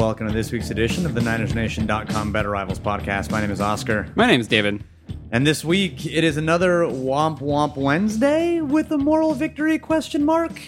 Welcome to this week's edition of the NinersNation.com Better Rivals podcast. My name is Oscar. My name is David. And this week it is another Womp Womp Wednesday with a moral victory question mark.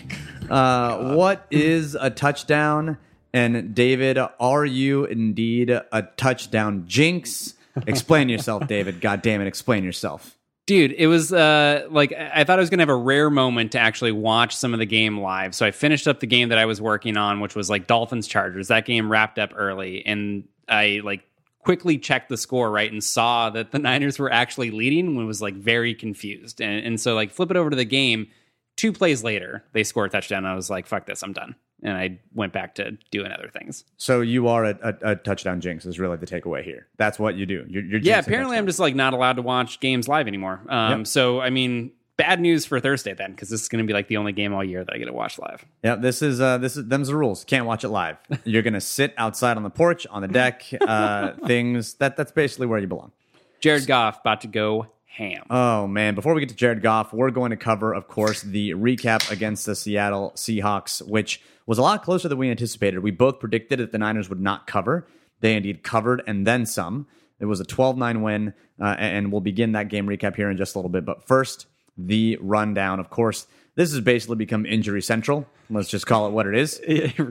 Uh, what is a touchdown? And David, are you indeed a touchdown jinx? Explain yourself, David. God damn it, explain yourself. Dude, it was uh, like I thought I was gonna have a rare moment to actually watch some of the game live. So I finished up the game that I was working on, which was like Dolphins Chargers. That game wrapped up early, and I like quickly checked the score right and saw that the Niners were actually leading and was like very confused. And, and so like flip it over to the game. Two plays later, they score a touchdown. I was like, "Fuck this, I'm done." And I went back to doing other things. So you are a, a, a touchdown jinx is really the takeaway here. That's what you do. You're, you're yeah. Apparently, I'm just like not allowed to watch games live anymore. Um, yep. So I mean, bad news for Thursday then, because this is going to be like the only game all year that I get to watch live. Yeah, this is uh, this is them's the rules. Can't watch it live. You're going to sit outside on the porch, on the deck, uh, things. That that's basically where you belong. Jared Goff about to go ham. Oh man! Before we get to Jared Goff, we're going to cover, of course, the recap against the Seattle Seahawks, which was a lot closer than we anticipated. We both predicted that the Niners would not cover. They indeed covered and then some. It was a 12 9 win, uh, and we'll begin that game recap here in just a little bit. But first, the rundown. Of course, this has basically become injury central. Let's just call it what it is.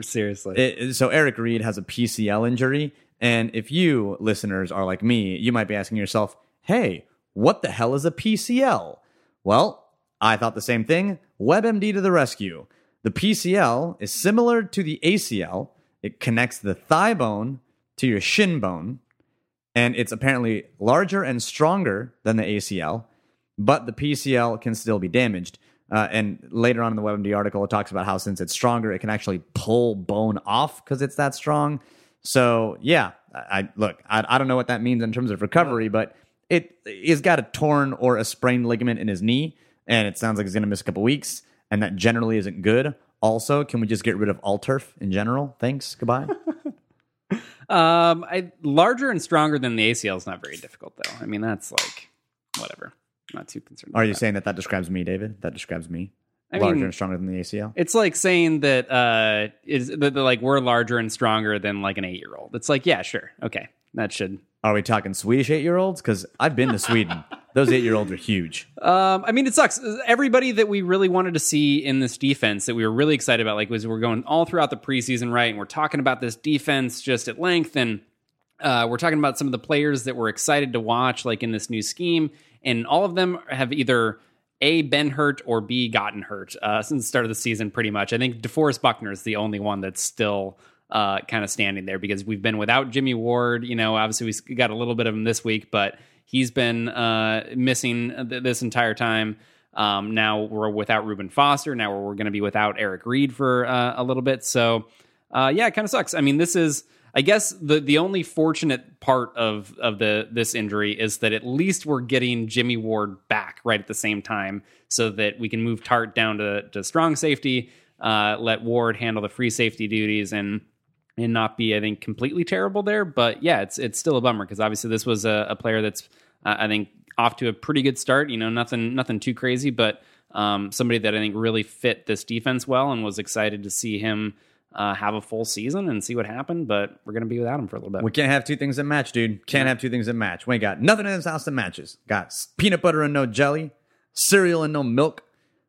Seriously. It, so, Eric Reid has a PCL injury. And if you listeners are like me, you might be asking yourself, hey, what the hell is a PCL? Well, I thought the same thing. WebMD to the rescue. The PCL is similar to the ACL. It connects the thigh bone to your shin bone, and it's apparently larger and stronger than the ACL, but the PCL can still be damaged. Uh, and later on in the WebMD article, it talks about how since it's stronger, it can actually pull bone off because it's that strong. So yeah, I look, I, I don't know what that means in terms of recovery, but it he's got a torn or a sprained ligament in his knee, and it sounds like he's going to miss a couple weeks and that generally isn't good. Also, can we just get rid of all turf in general? Thanks. Goodbye. um, I larger and stronger than the ACL is not very difficult though. I mean, that's like whatever. I'm not too concerned. Are you that. saying that that describes me, David? That describes me. I larger mean, and stronger than the ACL. It's like saying that uh, is that like we're larger and stronger than like an eight year old. It's like yeah, sure, okay, that should are we talking Swedish eight year olds? Because I've been to Sweden. Those eight year olds are huge. Um, I mean, it sucks. Everybody that we really wanted to see in this defense that we were really excited about, like, was we're going all throughout the preseason, right? And we're talking about this defense just at length. And uh, we're talking about some of the players that we're excited to watch, like in this new scheme. And all of them have either A, been hurt or B, gotten hurt uh, since the start of the season, pretty much. I think DeForest Buckner is the only one that's still uh, kind of standing there because we've been without Jimmy Ward. You know, obviously we got a little bit of him this week, but he's been uh, missing th- this entire time. Um, now we're without Reuben Foster. Now we're going to be without Eric Reid for uh, a little bit. So, uh, yeah, it kind of sucks. I mean, this is, I guess, the the only fortunate part of of the this injury is that at least we're getting Jimmy Ward back right at the same time, so that we can move Tartt down to to strong safety, uh, let Ward handle the free safety duties, and and not be, I think, completely terrible there. But yeah, it's it's still a bummer because obviously this was a, a player that's uh, I think off to a pretty good start. You know, nothing nothing too crazy, but um, somebody that I think really fit this defense well and was excited to see him. Uh, have a full season and see what happened, but we're gonna be without him for a little bit. We can't have two things that match, dude. Can't yeah. have two things that match. We ain't got nothing in this house that matches. Got peanut butter and no jelly, cereal and no milk.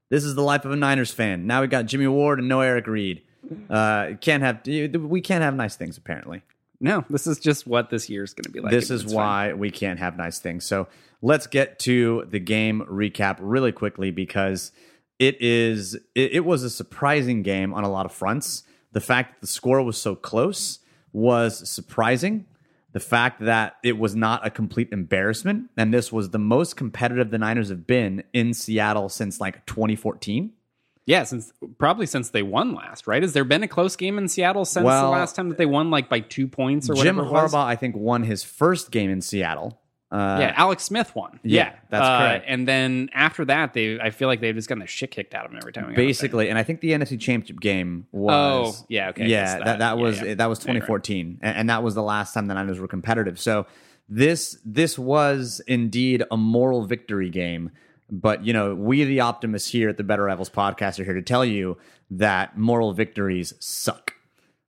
This is the life of a Niners fan. Now we got Jimmy Ward and no Eric Reid. Uh, can't have we can't have nice things apparently. No, this is just what this year is going to be like. This is why fine. we can't have nice things. So let's get to the game recap really quickly because it is it, it was a surprising game on a lot of fronts. The fact that the score was so close was surprising. The fact that it was not a complete embarrassment, and this was the most competitive the Niners have been in Seattle since like 2014. Yeah, since probably since they won last, right? Has there been a close game in Seattle since well, the last time that they won, like by two points or Jim whatever? Jim Harbaugh, I think, won his first game in Seattle. Uh, yeah, Alex Smith won. Yeah, yeah that's uh, correct. And then after that, they I feel like they've just gotten the shit kicked out of them every time. Basically, and I think the NFC Championship game was. Oh, yeah, okay. Yeah, that, that, that was yeah, yeah. that was 2014, right. and, that was the last time the Niners were competitive. So this this was indeed a moral victory game but you know, we the optimists here at the Better Rivals podcast are here to tell you that moral victories suck.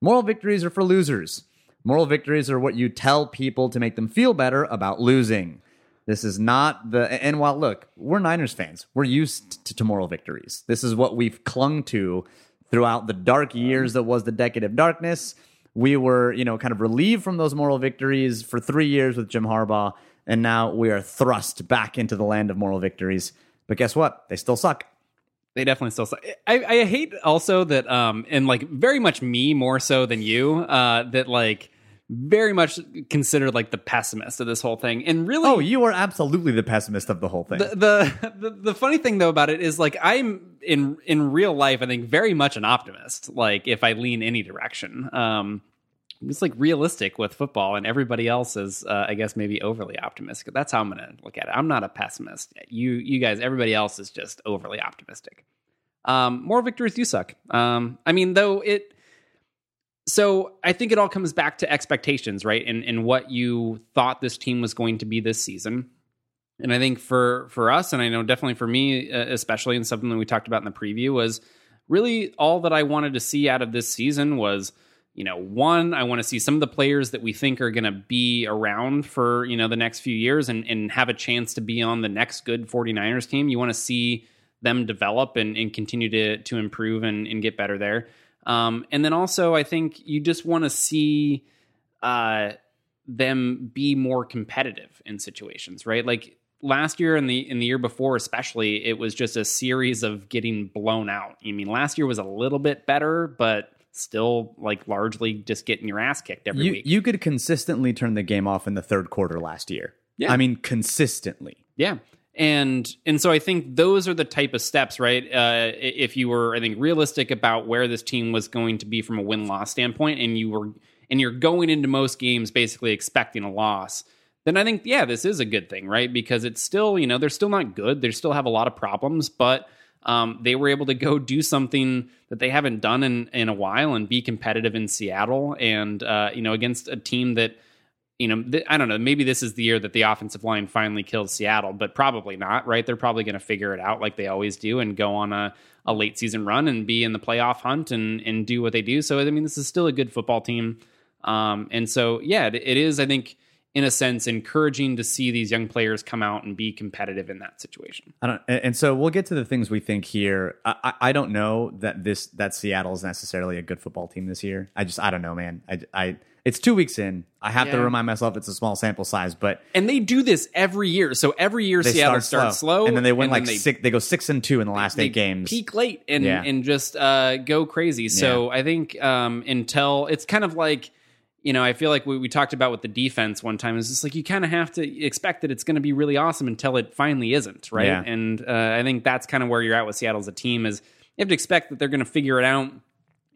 Moral victories are for losers. Moral victories are what you tell people to make them feel better about losing. This is not the and while look, we're Niners fans. We're used to, to moral victories. This is what we've clung to throughout the dark years that was the decade of darkness. We were, you know, kind of relieved from those moral victories for 3 years with Jim Harbaugh, and now we are thrust back into the land of moral victories. But guess what? They still suck. They definitely still suck. I, I hate also that, um, and like very much me more so than you, uh, that like very much considered like the pessimist of this whole thing. And really, Oh, you are absolutely the pessimist of the whole thing. the, the the the funny thing though about it is like I'm in in real life I think very much an optimist like if I lean any direction um I'm like realistic with football and everybody else is uh, I guess maybe overly optimistic that's how I'm gonna look at it I'm not a pessimist you you guys everybody else is just overly optimistic um more victories do suck um I mean though it so I think it all comes back to expectations, right? And and what you thought this team was going to be this season. And I think for for us, and I know definitely for me, uh, especially, and something that we talked about in the preview was really all that I wanted to see out of this season was, you know, one, I want to see some of the players that we think are going to be around for you know the next few years and and have a chance to be on the next good 49ers team. You want to see them develop and, and continue to to improve and, and get better there. Um, and then also, I think you just want to see uh, them be more competitive in situations, right? Like last year and the in the year before, especially, it was just a series of getting blown out. I mean, last year was a little bit better, but still like largely just getting your ass kicked every you, week. you could consistently turn the game off in the third quarter last year. Yeah. I mean, consistently. Yeah. And and so I think those are the type of steps, right? Uh, if you were, I think, realistic about where this team was going to be from a win loss standpoint, and you were and you're going into most games basically expecting a loss, then I think yeah, this is a good thing, right? Because it's still, you know, they're still not good. They still have a lot of problems, but um, they were able to go do something that they haven't done in in a while and be competitive in Seattle, and uh, you know, against a team that you know, th- I don't know. Maybe this is the year that the offensive line finally kills Seattle, but probably not, right? They're probably going to figure it out like they always do and go on a, a late season run and be in the playoff hunt and and do what they do. So I mean, this is still a good football team. Um, and so yeah, it, it is. I think in a sense encouraging to see these young players come out and be competitive in that situation. I don't, and so we'll get to the things we think here. I, I, don't know that this that Seattle is necessarily a good football team this year. I just I don't know, man. I, I it's two weeks in. I have to remind myself it's a small sample size, but And they do this every year. So every year Seattle start starts slow, and then they win like they six. They go six and two in the last eight games. peak late and Yeah. and just uh, go crazy. So I think um, until it's kind of like you know I feel like we, we talked about with the defense one time is just like you kind of have to expect that it's going to be really awesome until it finally isn't right. Yeah. And uh, I think that's kind of where you're at with Seattle as a team is you have to expect that they're going to figure it out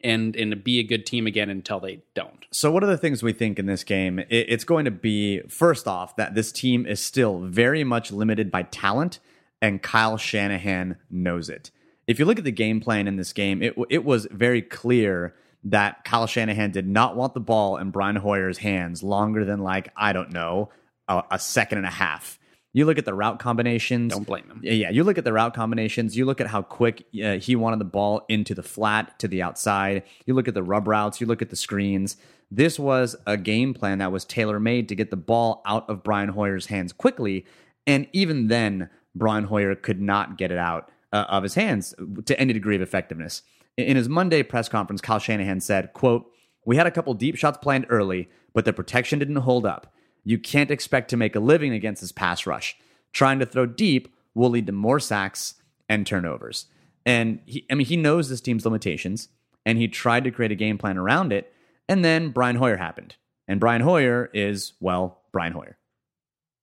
and and be a good team again until they don't. So, what are the things we think in this game? It, it's going to be first off that this team is still very much limited by talent, and Kyle Shanahan knows it. If you look at the game plan in this game, it it was very clear that Kyle Shanahan did not want the ball in Brian Hoyer's hands longer than like I don't know a, a second and a half. You look at the route combinations. Don't blame him. Yeah. You look at the route combinations. You look at how quick uh, he wanted the ball into the flat to the outside. You look at the rub routes. You look at the screens. This was a game plan that was tailor made to get the ball out of Brian Hoyer's hands quickly. And even then, Brian Hoyer could not get it out uh, of his hands to any degree of effectiveness. In his Monday press conference, Kyle Shanahan said, "quote We had a couple deep shots planned early, but the protection didn't hold up. You can't expect to make a living against this pass rush. Trying to throw deep will lead to more sacks and turnovers. And he, I mean, he knows this team's limitations, and he tried to create a game plan around it. And then Brian Hoyer happened, and Brian Hoyer is well, Brian Hoyer.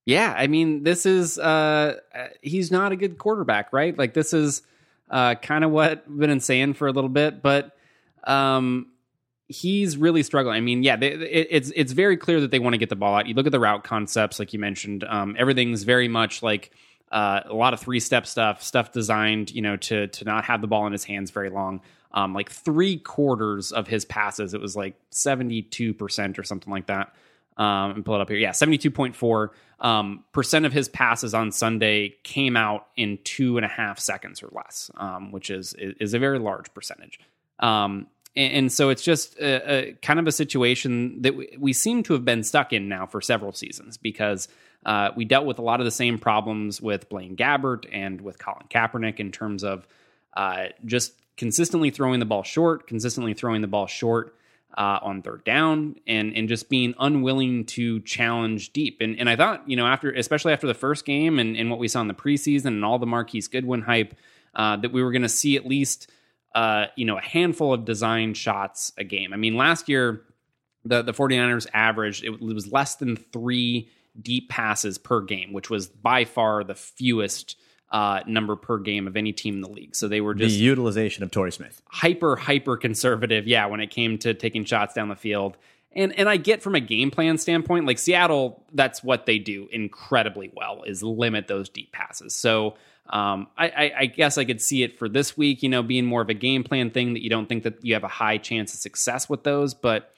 Yeah, I mean, this is uh uh, he's not a good quarterback, right? Like this is uh kind of what we've been saying for a little bit, but um he's really struggling. I mean, yeah, they, it, it's it's very clear that they want to get the ball out. You look at the route concepts, like you mentioned, um, everything's very much like uh, a lot of three step stuff, stuff designed, you know, to to not have the ball in his hands very long. Um, like three quarters of his passes, it was like seventy two percent or something like that. Um, and pull it up here. Yeah, seventy-two point four um, percent of his passes on Sunday came out in two and a half seconds or less, um, which is is a very large percentage. Um, and, and so it's just a, a kind of a situation that we, we seem to have been stuck in now for several seasons because uh, we dealt with a lot of the same problems with Blaine Gabbert and with Colin Kaepernick in terms of uh, just consistently throwing the ball short, consistently throwing the ball short uh, on third down, and and just being unwilling to challenge deep. And and I thought, you know, after especially after the first game and, and what we saw in the preseason and all the Marquise Goodwin hype, uh, that we were going to see at least uh, you know a handful of design shots a game. I mean, last year the the 49ers averaged it was less than three deep passes per game, which was by far the fewest uh, number per game of any team in the league. So they were just the utilization of Torrey Smith. hyper hyper conservative. Yeah, when it came to taking shots down the field. And and I get from a game plan standpoint, like Seattle, that's what they do incredibly well is limit those deep passes. So um, I, I, I guess I could see it for this week, you know, being more of a game plan thing that you don't think that you have a high chance of success with those, but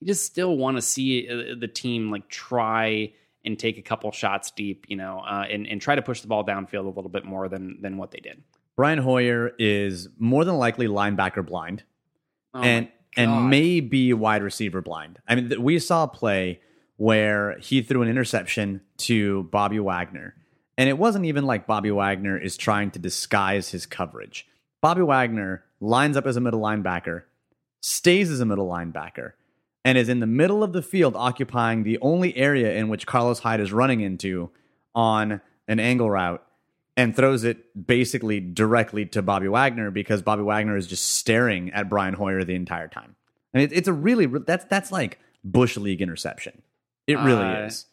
you just still want to see uh, the team like try and take a couple shots deep, you know, uh, and and try to push the ball downfield a little bit more than than what they did. Brian Hoyer is more than likely linebacker blind Oh and my God. and maybe wide receiver blind. I mean, th- we saw a play where he threw an interception to Bobby Wagner, and it wasn't even like Bobby Wagner is trying to disguise his coverage. Bobby Wagner lines up as a middle linebacker, stays as a middle linebacker, and is in the middle of the field occupying the only area in which Carlos Hyde is running into on an angle route and throws it basically directly to Bobby Wagner because Bobby Wagner is just staring at Brian Hoyer the entire time. I mean, it, it's a really that's that's like bush league interception. It really Uh, is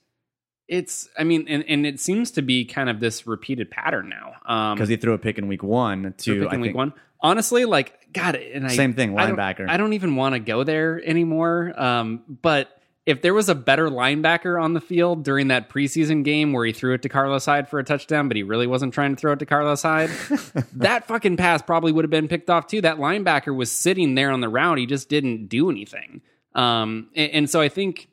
It's, I mean, and, and it seems to be kind of this repeated pattern now. Um, because he threw a pick in week one to I week think, one. Honestly, like, God, and I Same thing, I don't- linebacker. I don't, even want to go there anymore. Um, but if there was a better linebacker on the field during that preseason game where he threw it to Carlos Hyde for a touchdown, but he really wasn't trying to throw it to Carlos Hyde, that fucking pass probably would have been picked off too. That linebacker was sitting there on the route; he just didn't do anything. Um, and, and so I think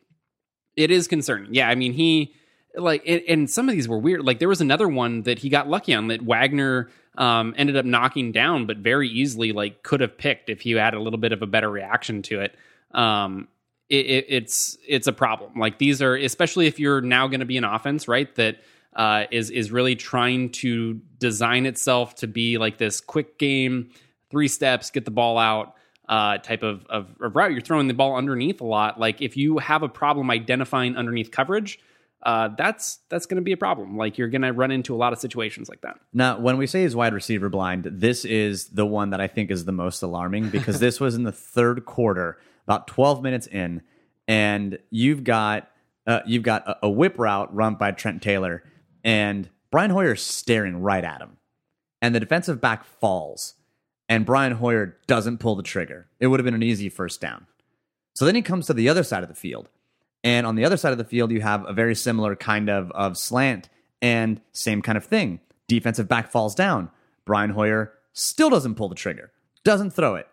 it is concerning. Yeah, I mean he like and, and some of these were weird. Like there was another one that he got lucky on that Wagner um, ended up knocking down, but very easily like could have picked if he had a little bit of a better reaction to it. Um, it, it it's it's a problem. Like these are especially if you're now going to be an offense, right? That uh, is is really trying to design itself to be like this quick game, three steps, get the ball out uh, type of, of, of route. You're throwing the ball underneath a lot. Like if you have a problem identifying underneath coverage, uh, that's that's going to be a problem. Like you're going to run into a lot of situations like that. Now, when we say he's wide receiver blind, this is the one that I think is the most alarming because this was in the third quarter, about 12 minutes in, and you've got uh, you've got a, a whip route run by Trent Taylor, and Brian Hoyer staring right at him, and the defensive back falls, and Brian Hoyer doesn't pull the trigger. It would have been an easy first down. So then he comes to the other side of the field. And on the other side of the field, you have a very similar kind of, of slant and same kind of thing. Defensive back falls down. Brian Hoyer still doesn't pull the trigger, doesn't throw it.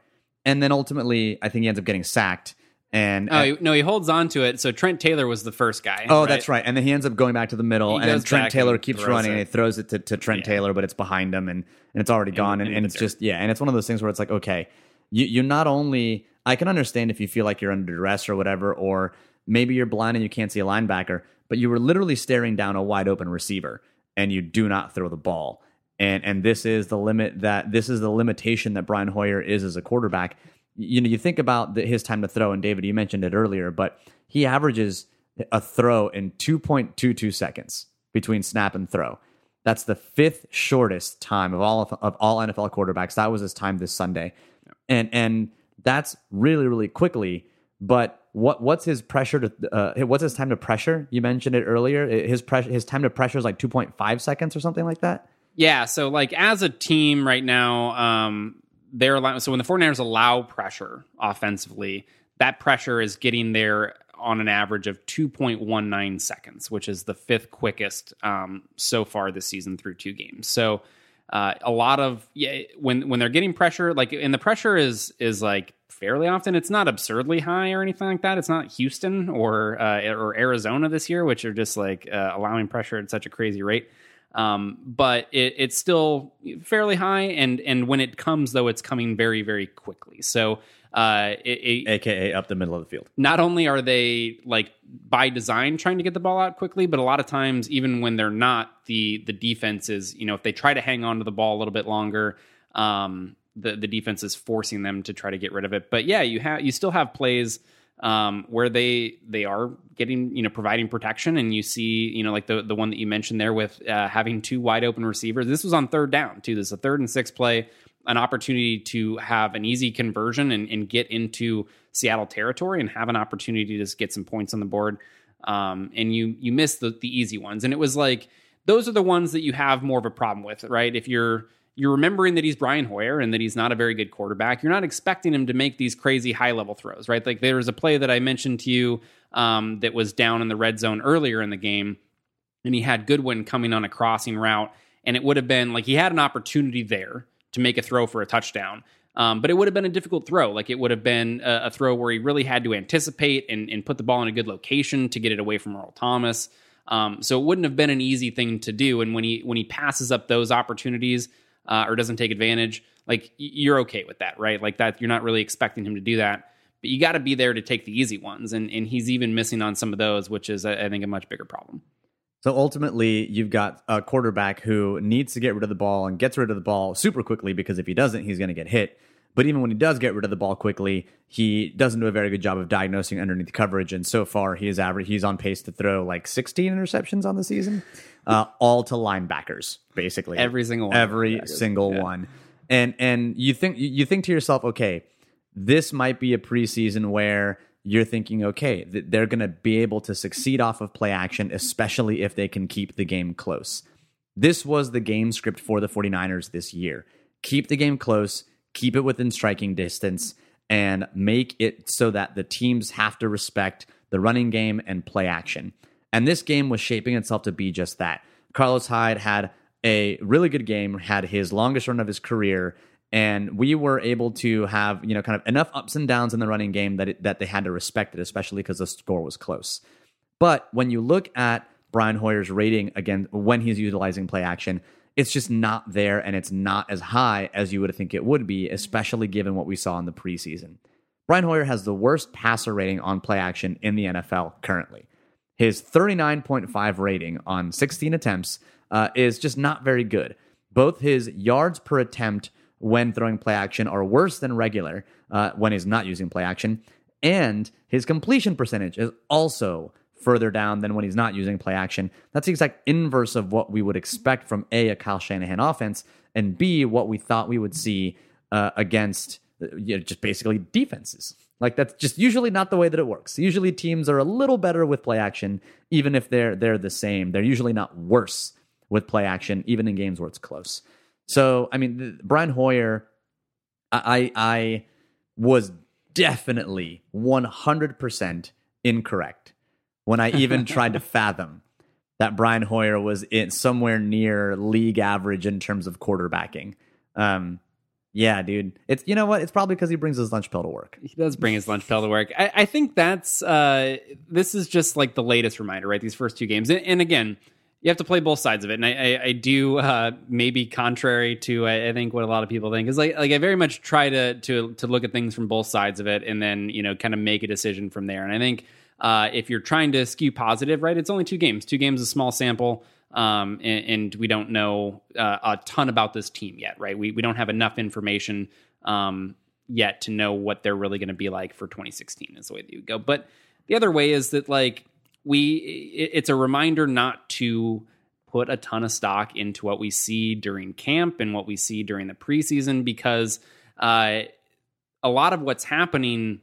And then ultimately, I think he ends up getting sacked. And Oh no, he holds on to it. So Trent Taylor was the first guy. Oh, that's right. And then he ends up going back to the middle, He and then Trent Taylor and keeps running, it. and he throws it to, to Trent Yeah. Taylor, but it's behind him, and, and it's already gone. And, and it's the just, yeah, and it's one of those things where it's like, okay, you, you not only, I can understand if you feel like you're under duress or whatever, or maybe you're blind and you can't see a linebacker, but you were literally staring down a wide open receiver, and you do not throw the ball. And, and this is the limit that this is the limitation that Brian Hoyer is as a quarterback. You know, you think about the, his time to throw, and David, you mentioned it earlier, but he averages a throw in 2.22 seconds between snap and throw. That's the fifth shortest time of all of all NFL quarterbacks. That was his time this Sunday, and and that's really really quickly. But what what's his pressure to uh, what's his time to pressure? You mentioned it earlier. His pressure his time to pressure is like 2.5 seconds or something like that. Yeah, so like as a team right now, um, they're allowing, so when the 49ers allow pressure offensively, that pressure is getting there on an average of 2.19 seconds, which is the fifth quickest um, so far this season through two games. So uh, a lot of yeah, when when they're getting pressure, like and the pressure is is like fairly often. It's not absurdly high or anything like that. It's not Houston or uh, or Arizona this year, which are just like uh, allowing pressure at such a crazy rate. Um, but it, it's still fairly high, and and when it comes though, it's coming very very quickly. So uh, it, it, aka up the middle of the field. not only are they like by design trying to get the ball out quickly, but a lot of times even when they're not, the the defense is you know if they try to hang on to the ball a little bit longer, um, the the defense is forcing them to try to get rid of it. But yeah, you have you still have plays um, where they they are getting you know providing protection, and you see you know like the the one that you mentioned there with uh, having two wide open receivers. This was on third down too. This is a third and six play, an opportunity to have an easy conversion and, and get into Seattle territory and have an opportunity to just get some points on the board. Um, and you you miss the the easy ones, and it was like those are the ones that you have more of a problem with, right? If you're you're remembering that he's Brian Hoyer and that he's not a very good quarterback. You're not expecting him to make these crazy high level throws, right? Like there was a play that I mentioned to you um, that was down in the red zone earlier in the game, and he had Goodwin coming on a crossing route, and it would have been like he had an opportunity there to make a throw for a touchdown. Um, but it would have been a difficult throw. Like it would have been a, a throw where he really had to anticipate and, and, put the ball in a good location to get it away from Earl Thomas. Um, so it wouldn't have been an easy thing to do. And when he when he passes up those opportunities, uh, or doesn't take advantage, like you're okay with that, right? Like that, you're not really expecting him to do that, but you got to be there to take the easy ones, and and he's even missing on some of those, which is I think a much bigger problem. So ultimately, you've got a quarterback who needs to get rid of the ball and gets rid of the ball super quickly because if he doesn't, he's going to get hit. But even when he does get rid of the ball quickly, he doesn't do a very good job of diagnosing underneath coverage. And so far, he is average. He's on pace to throw like 16 interceptions on the season, uh, all to linebackers, basically Every single one. every single Yeah. one. And and you think you think to yourself, okay, this might be a preseason where you're thinking, okay, th- they're going to be able to succeed off of play action, especially if they can keep the game close. This was the game script for the 49ers this year. Keep the game close, keep it within striking distance, and make it so that the teams have to respect the running game and play action. And this game was shaping itself to be just that. Carlos Hyde had a really good game, had his longest run of his career, and we were able to have you know kind of enough ups and downs in the running game that it, that they had to respect it, especially because the score was close. But when you look at Brian Hoyer's rating again when he's utilizing play action, it's just not there and it's not as high as you would think it would be, especially given what we saw in the preseason. Brian Hoyer has the worst passer rating on play action in the NFL currently. His 39.5 rating on 16 attempts uh, is just not very good. Both his yards per attempt when throwing play action are worse than regular uh, when he's not using play action, and his completion percentage is also further down than when he's not using play action. That's the exact inverse of what we would expect from A, a Kyle Shanahan offense, and B, what we thought we would see uh, against you know, just basically defenses. Like that's just usually not the way that it works. Usually teams are a little better with play action, even if they're they're the same. They're usually not worse with play action, even in games where it's close. So I mean, the, Brian Hoyer, I I was definitely one hundred percent incorrect when I even tried to fathom that Brian Hoyer was in somewhere near league average in terms of quarterbacking. Um, yeah, dude. It's you know what? It's probably because he brings his lunch pail to work. He does bring his lunch pail to work. I, I think that's uh, this is just like the latest reminder, right? These first two games, and, and again, you have to play both sides of it. And I, I, I do uh, maybe contrary to I, I think what a lot of people think is like like I very much try to to to look at things from both sides of it, and then you know kind of make a decision from there. And I think uh, if you're trying to skew positive, right, it's only two games. Two games, is a small sample. Um, and, and we don't know uh, a ton about this team yet, right? We we don't have enough information um, yet to know what they're really going to be like for 2016. Is the way that you go. But the other way is that like we, it, it's a reminder not to put a ton of stock into what we see during camp and what we see during the preseason because uh, a lot of what's happening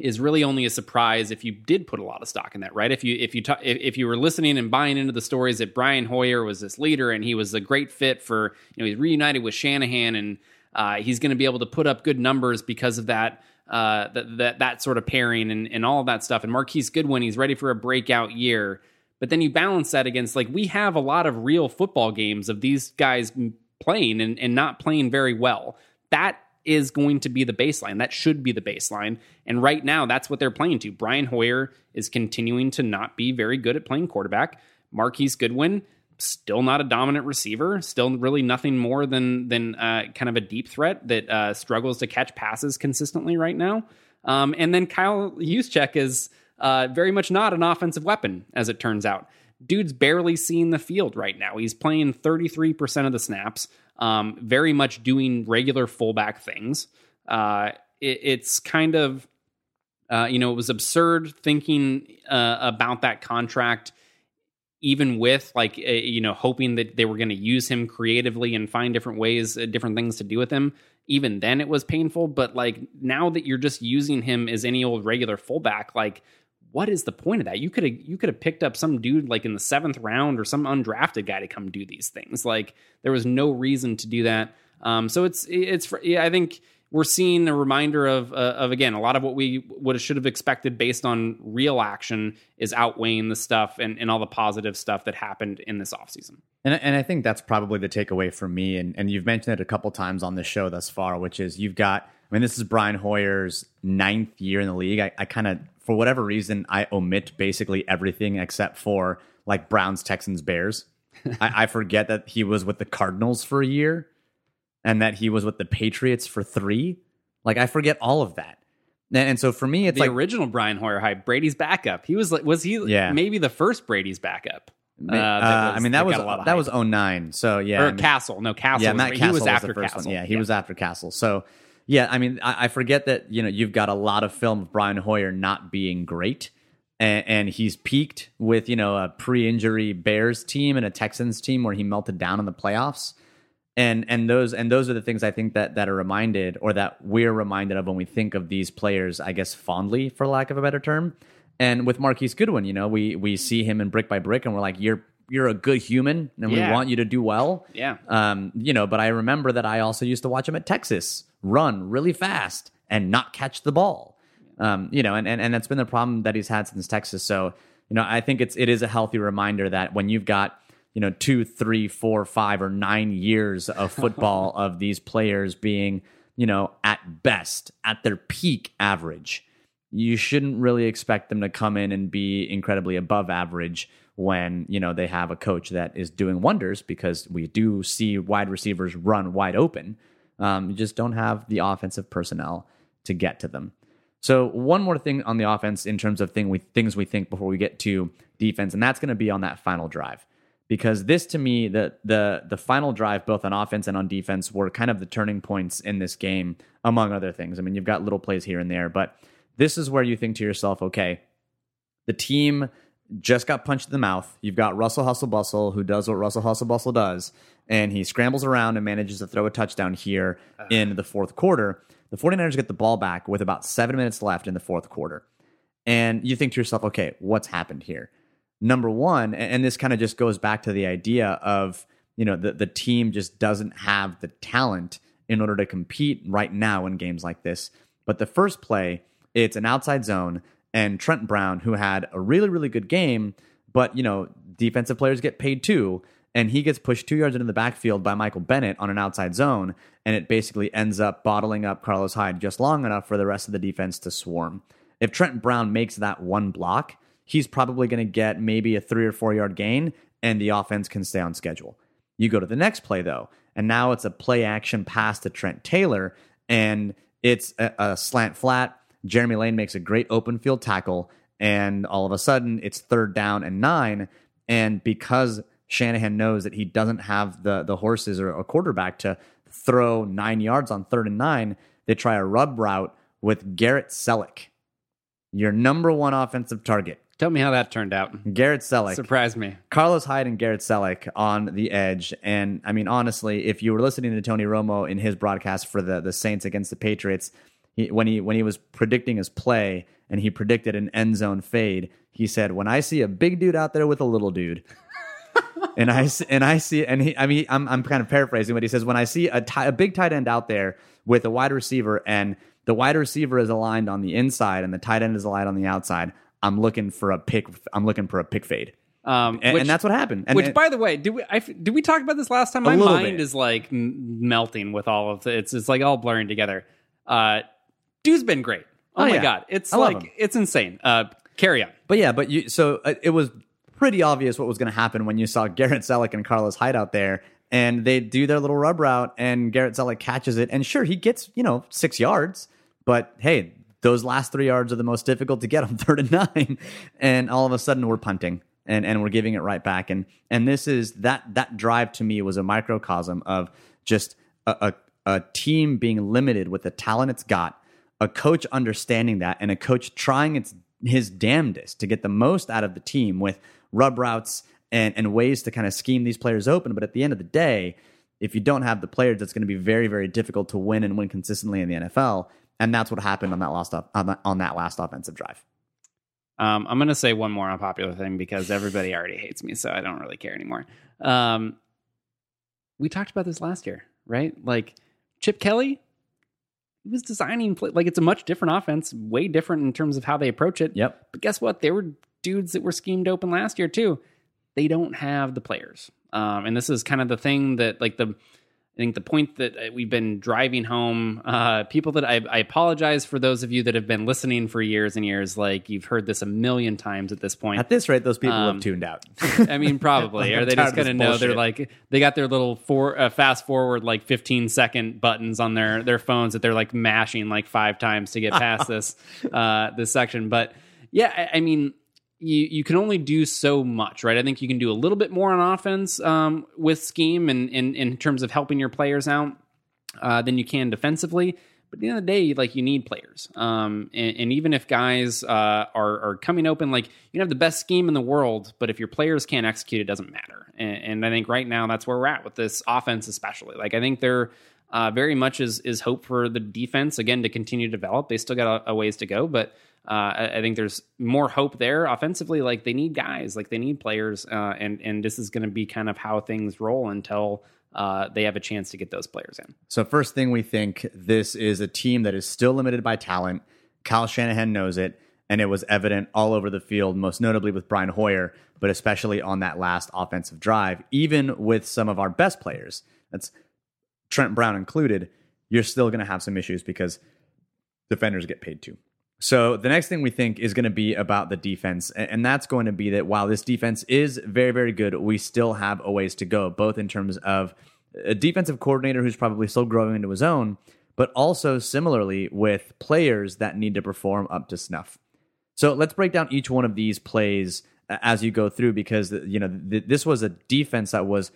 is really only a surprise if you did put a lot of stock in that, right? If you if you ta- if, you were listening and buying into the stories that Brian Hoyer was this leader and he was a great fit for you know he's reunited with Shanahan and uh, he's going to be able to put up good numbers because of that uh, that, that that sort of pairing and and all that stuff. And Marquise Goodwin, he's ready for a breakout year. But then you balance that against like we have a lot of real football games of these guys playing and, and not playing very well. That is going to be the baseline. That should be the baseline. And right now, that's what they're playing to. Brian Hoyer is continuing to not be very good at playing quarterback. Marquise Goodwin, still not a dominant receiver, still really nothing more than than uh, kind of a deep threat that uh, struggles to catch passes consistently right now. Um, and then Kyle Juszczyk is uh, very much not an offensive weapon, as it turns out. Dude's barely seeing the field right now. He's playing 33% of the snaps, um, very much doing regular fullback things. Uh, it, it's kind of, uh, you know, it was absurd thinking uh, about that contract even with like uh, you know hoping that they were going to use him creatively and find different ways uh, different things to do with him even then it was painful but like now that you're just using him as any old regular fullback like what is the point of that you could have you could have picked up some dude like in the seventh round or some undrafted guy to come do these things like there was no reason to do that um so it's it's yeah i think we're seeing a reminder of uh, of again a lot of what we would have should have expected based on real action is outweighing the stuff and, and all the positive stuff that happened in this offseason. And and I think that's probably the takeaway for me. And and you've mentioned it a couple times on this show thus far, which is you've got. I mean, this is Brian Hoyer's ninth year in the league. I, I kind of, for whatever reason, I omit basically everything except for like Browns, Texans, Bears. I, I forget that he was with the Cardinals for a year and that he was with the Patriots for three. Like I forget all of that. And, and so for me, it's the like original Brian Hoyer hype, Brady's backup. He was like, was he? Yeah. maybe the first Brady's backup. uh, I mean that was got a lot that hype. was 09. So yeah, or I mean- Cassel. No, Cassel. yeah, was, Matt he Cassel was after Cassel. one. Yeah, he was after Cassel. So yeah, I mean I, I forget that you know you've got a lot of film of Brian Hoyer not being great. And, and he's peaked with you know a pre-injury Bears team and a Texans team where he melted down in the playoffs. and and those and those are the things I think that that are reminded or that we're reminded of when we think of these players, I guess fondly, for lack of a better term. And with Marquise Goodwin, you know, we we see him in brick by brick, and we're like, you're you're a good human, and Yeah. we want you to do well. Yeah. Um, you know, but I remember that I also used to watch him at Texas run really fast and not catch the ball. Um, you know, and, and and that's been the problem that he's had since Texas. So, you know, I think it's it is a healthy reminder that when you've got you know two, three, four, five, or nine years of football of these players being you know at best at their peak average, you shouldn't really expect them to come in and be incredibly above average when you know they have a coach that is doing wonders because we do see wide receivers run wide open. Um, you just don't have the offensive personnel to get to them. So one more thing on the offense in terms of thing we things we think before we get to defense, and that's going to be on that final drive. Because this to me, the the the final drive, both on offense and on defense, were kind of the turning points in this game, among other things. I mean, you've got little plays here and there, but this is where you think to yourself, okay, the team just got punched in the mouth. You've got Russell Hustle Bustle, who does what Russell Hustle Bustle does, and he scrambles around and manages to throw a touchdown here uh-huh. in the fourth quarter. The 49ers get the ball back with about seven minutes left in the fourth quarter. And you think to yourself, okay, what's happened here? Number one, and and this kind of just goes back to the idea of, you know, the, the team just doesn't have the talent in order to compete right now in games like this. But the first play, it's an outside zone, and Trent Brown, who had a really, really good game, but you know, defensive players get paid too, and he gets pushed two yards into the backfield by Michael Bennett on an outside zone, and it basically ends up bottling up Carlos Hyde just long enough for the rest of the defense to swarm. If Trent Brown makes that one block, he's probably going to get maybe a three or four yard gain, and the offense can stay on schedule. You go to the next play though, and now it's a play action pass to Trent Taylor, and it's a, a slant flat. Jeremy Lane makes a great open field tackle, and all of a sudden it's third down and nine. And because Shanahan knows that he doesn't have the the horses or a quarterback to throw nine yards on third and nine, they try a rub route with Garrett Celek, your number one offensive target. Tell me how that turned out. Garrett Celek. Surprised me. Carlos Hyde and Garrett Celek on the edge. And I mean, honestly, if you were listening to Tony Romo in his broadcast for the, the Saints against the Patriots, he, when he when he was predicting his play and he predicted an end zone fade, he said, "When I see a big dude out there with a little dude." and I and I see and he I mean I'm I'm kind of paraphrasing, but he says when I see a ti- a big tight end out there with a wide receiver and the wide receiver is aligned on the inside and the tight end is aligned on the outside, I'm looking for a pick. I'm looking for a pick fade, Um, and, which, and that's what happened. And, which, and- by the way, did we I, did we talk about this last time? My mind bit. is like melting with all of the, it's it's like all blurring together. Uh, dude's been great. Oh, Oh, my yeah. god, it's I like it's insane. Uh, carry on. But yeah, but you so uh, it was pretty obvious what was going to happen when you saw Garrett Celek and Carlos Hyde out there and they do their little rub route and Garrett Celek catches it. And sure, he gets, you know, six yards, but hey, those last three yards are the most difficult to get on third and nine. And all of a sudden we're punting and, and we're giving it right back. And and this is that that drive to me was a microcosm of just a, a, a team being limited with the talent it's got, a coach understanding that, and a coach trying its his damnedest to get the most out of the team with rub routes and, and ways to kind of scheme these players open. But at the end of the day, if you don't have the players, it's going to be very, very difficult to win and win consistently in the NFL. And that's what happened on that last on that, on that last offensive drive. Um, I'm going to say one more unpopular thing because everybody already hates me, so I don't really care anymore. Um, we talked about this last year, right? Like Chip Kelly, he was designing like it's a much different offense, way different in terms of how they approach it. Yep. But guess what? There were dudes that were schemed open last year too they don't have the players. Um, and this is kind of the thing that, like, the I think the point that uh, we've been driving home, uh, people that I, I, apologize for those of you that have been listening for years and years. Like you've heard this a million times at this point. At this rate, those people um, have tuned out. I mean, probably, or they just kind of know they're like they got their little for uh, fast forward like 15 second buttons on their their phones that they're like mashing like five times to get past this uh, this section. But yeah, I, I mean, you you can only do so much, right? I think you can do a little bit more on offense um, with scheme and in in terms of helping your players out uh, than you can defensively. But at the end of the day, like you need players, um, and, and, even if guys uh, are are coming open, like you have the best scheme in the world, but if your players can't execute, it doesn't matter. And, and I think right now that's where we're at with this offense, especially. Like I think there uh, very much is is hope for the defense again to continue to develop. They still got a, a ways to go, but uh, I, I, think there's more hope there offensively. Like they need guys, like they need players, uh, and and this is going to be kind of how things roll until uh, they have a chance to get those players in. So first thing we think this is a team that is still limited by talent. Kyle Shanahan knows it, and it was evident all over the field, most notably with Brian Hoyer, but especially on that last offensive drive. Even with some of our best players, that's Trent Brown included, you're still going to have some issues because defenders get paid too. So the next thing we think is going to be about the defense, and that's going to be that while this defense is very, very good, we still have a ways to go, both in terms of a defensive coordinator who's probably still growing into his own, but also similarly with players that need to perform up to snuff. So let's break down each one of these plays as you go through because you know th- this was a defense that was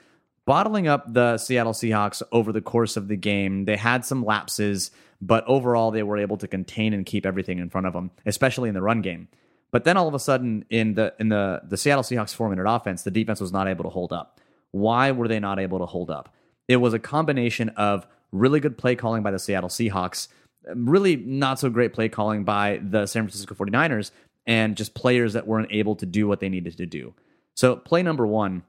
bottling up the Seattle Seahawks over the course of the game. They had some lapses but overall they were able to contain and keep everything in front of them, especially in the run game. But then all of a sudden in the in the the Seattle Seahawks four minute offense, the defense was not able to hold up. Why were they not able to hold up? It was a combination of really good play calling by the Seattle Seahawks, really not so great play calling by the San Francisco 49ers, and just players that weren't able to do what they needed to do. So, play number one,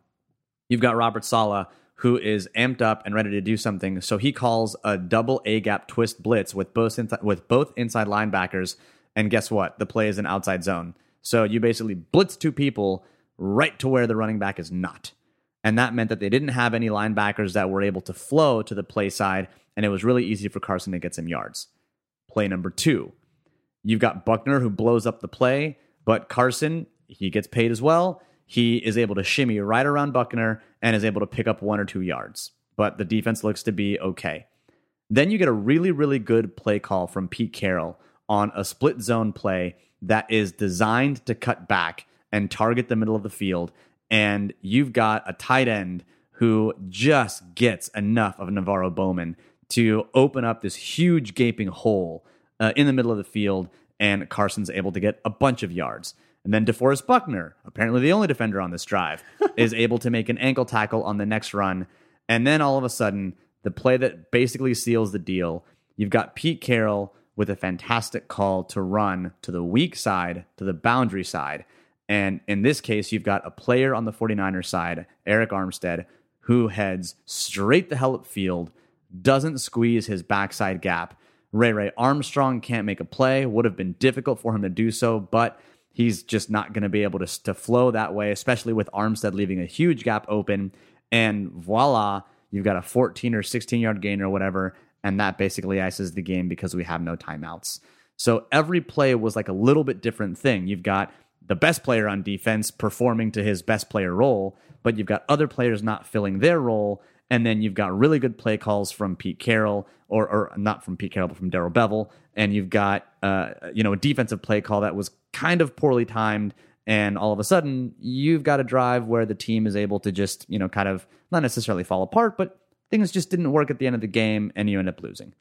you've got Robert Saleh who is amped up and ready to do something. So he calls a double A gap twist blitz with both inside, with both inside linebackers. And guess what? The play is an outside zone. So you basically blitz two people right to where the running back is not. And that meant that they didn't have any linebackers that were able to flow to the play side, and it was really easy for Carson to get some yards. Play number two. You've got Buckner who blows up the play, but Carson, he gets paid as well he is able to shimmy right around Buckner and is able to pick up one or two yards. But the defense looks to be okay. Then you get a really, really good play call from Pete Carroll on a split zone play that is designed to cut back and target the middle of the field. And you've got a tight end who just gets enough of NaVorro Bowman to open up this huge gaping hole uh, in the middle of the field. And Carson's able to get a bunch of yards. And then DeForest Buckner, apparently the only defender on this drive, is able to make an ankle tackle on the next run. And then all of a sudden, the play that basically seals the deal, you've got Pete Carroll with a fantastic call to run to the weak side, to the boundary side. And in this case, you've got a player on the 49ers side, Arik Armstead, who heads straight the hell field, doesn't squeeze his backside gap. Ray Ray Armstrong can't make a play, would have been difficult for him to do so, but he's just not going to be able to, to flow that way, especially with Armstead leaving a huge gap open. And voila, you've got a 14 or 16 yard gain or whatever. And that basically ices the game because we have no timeouts. So every play was like a little bit different thing. You've got the best player on defense performing to his best player role, but you've got other players not filling their role. And then you've got really good play calls from Pete Carroll, or, or not from Pete Carroll, but from Darrell Bevell. And you've got, uh, you know, a defensive play call that was kind of poorly timed. And all of a sudden, you've got a drive where the team is able to just, you know, kind of not necessarily fall apart, but things just didn't work at the end of the game, and you end up losing.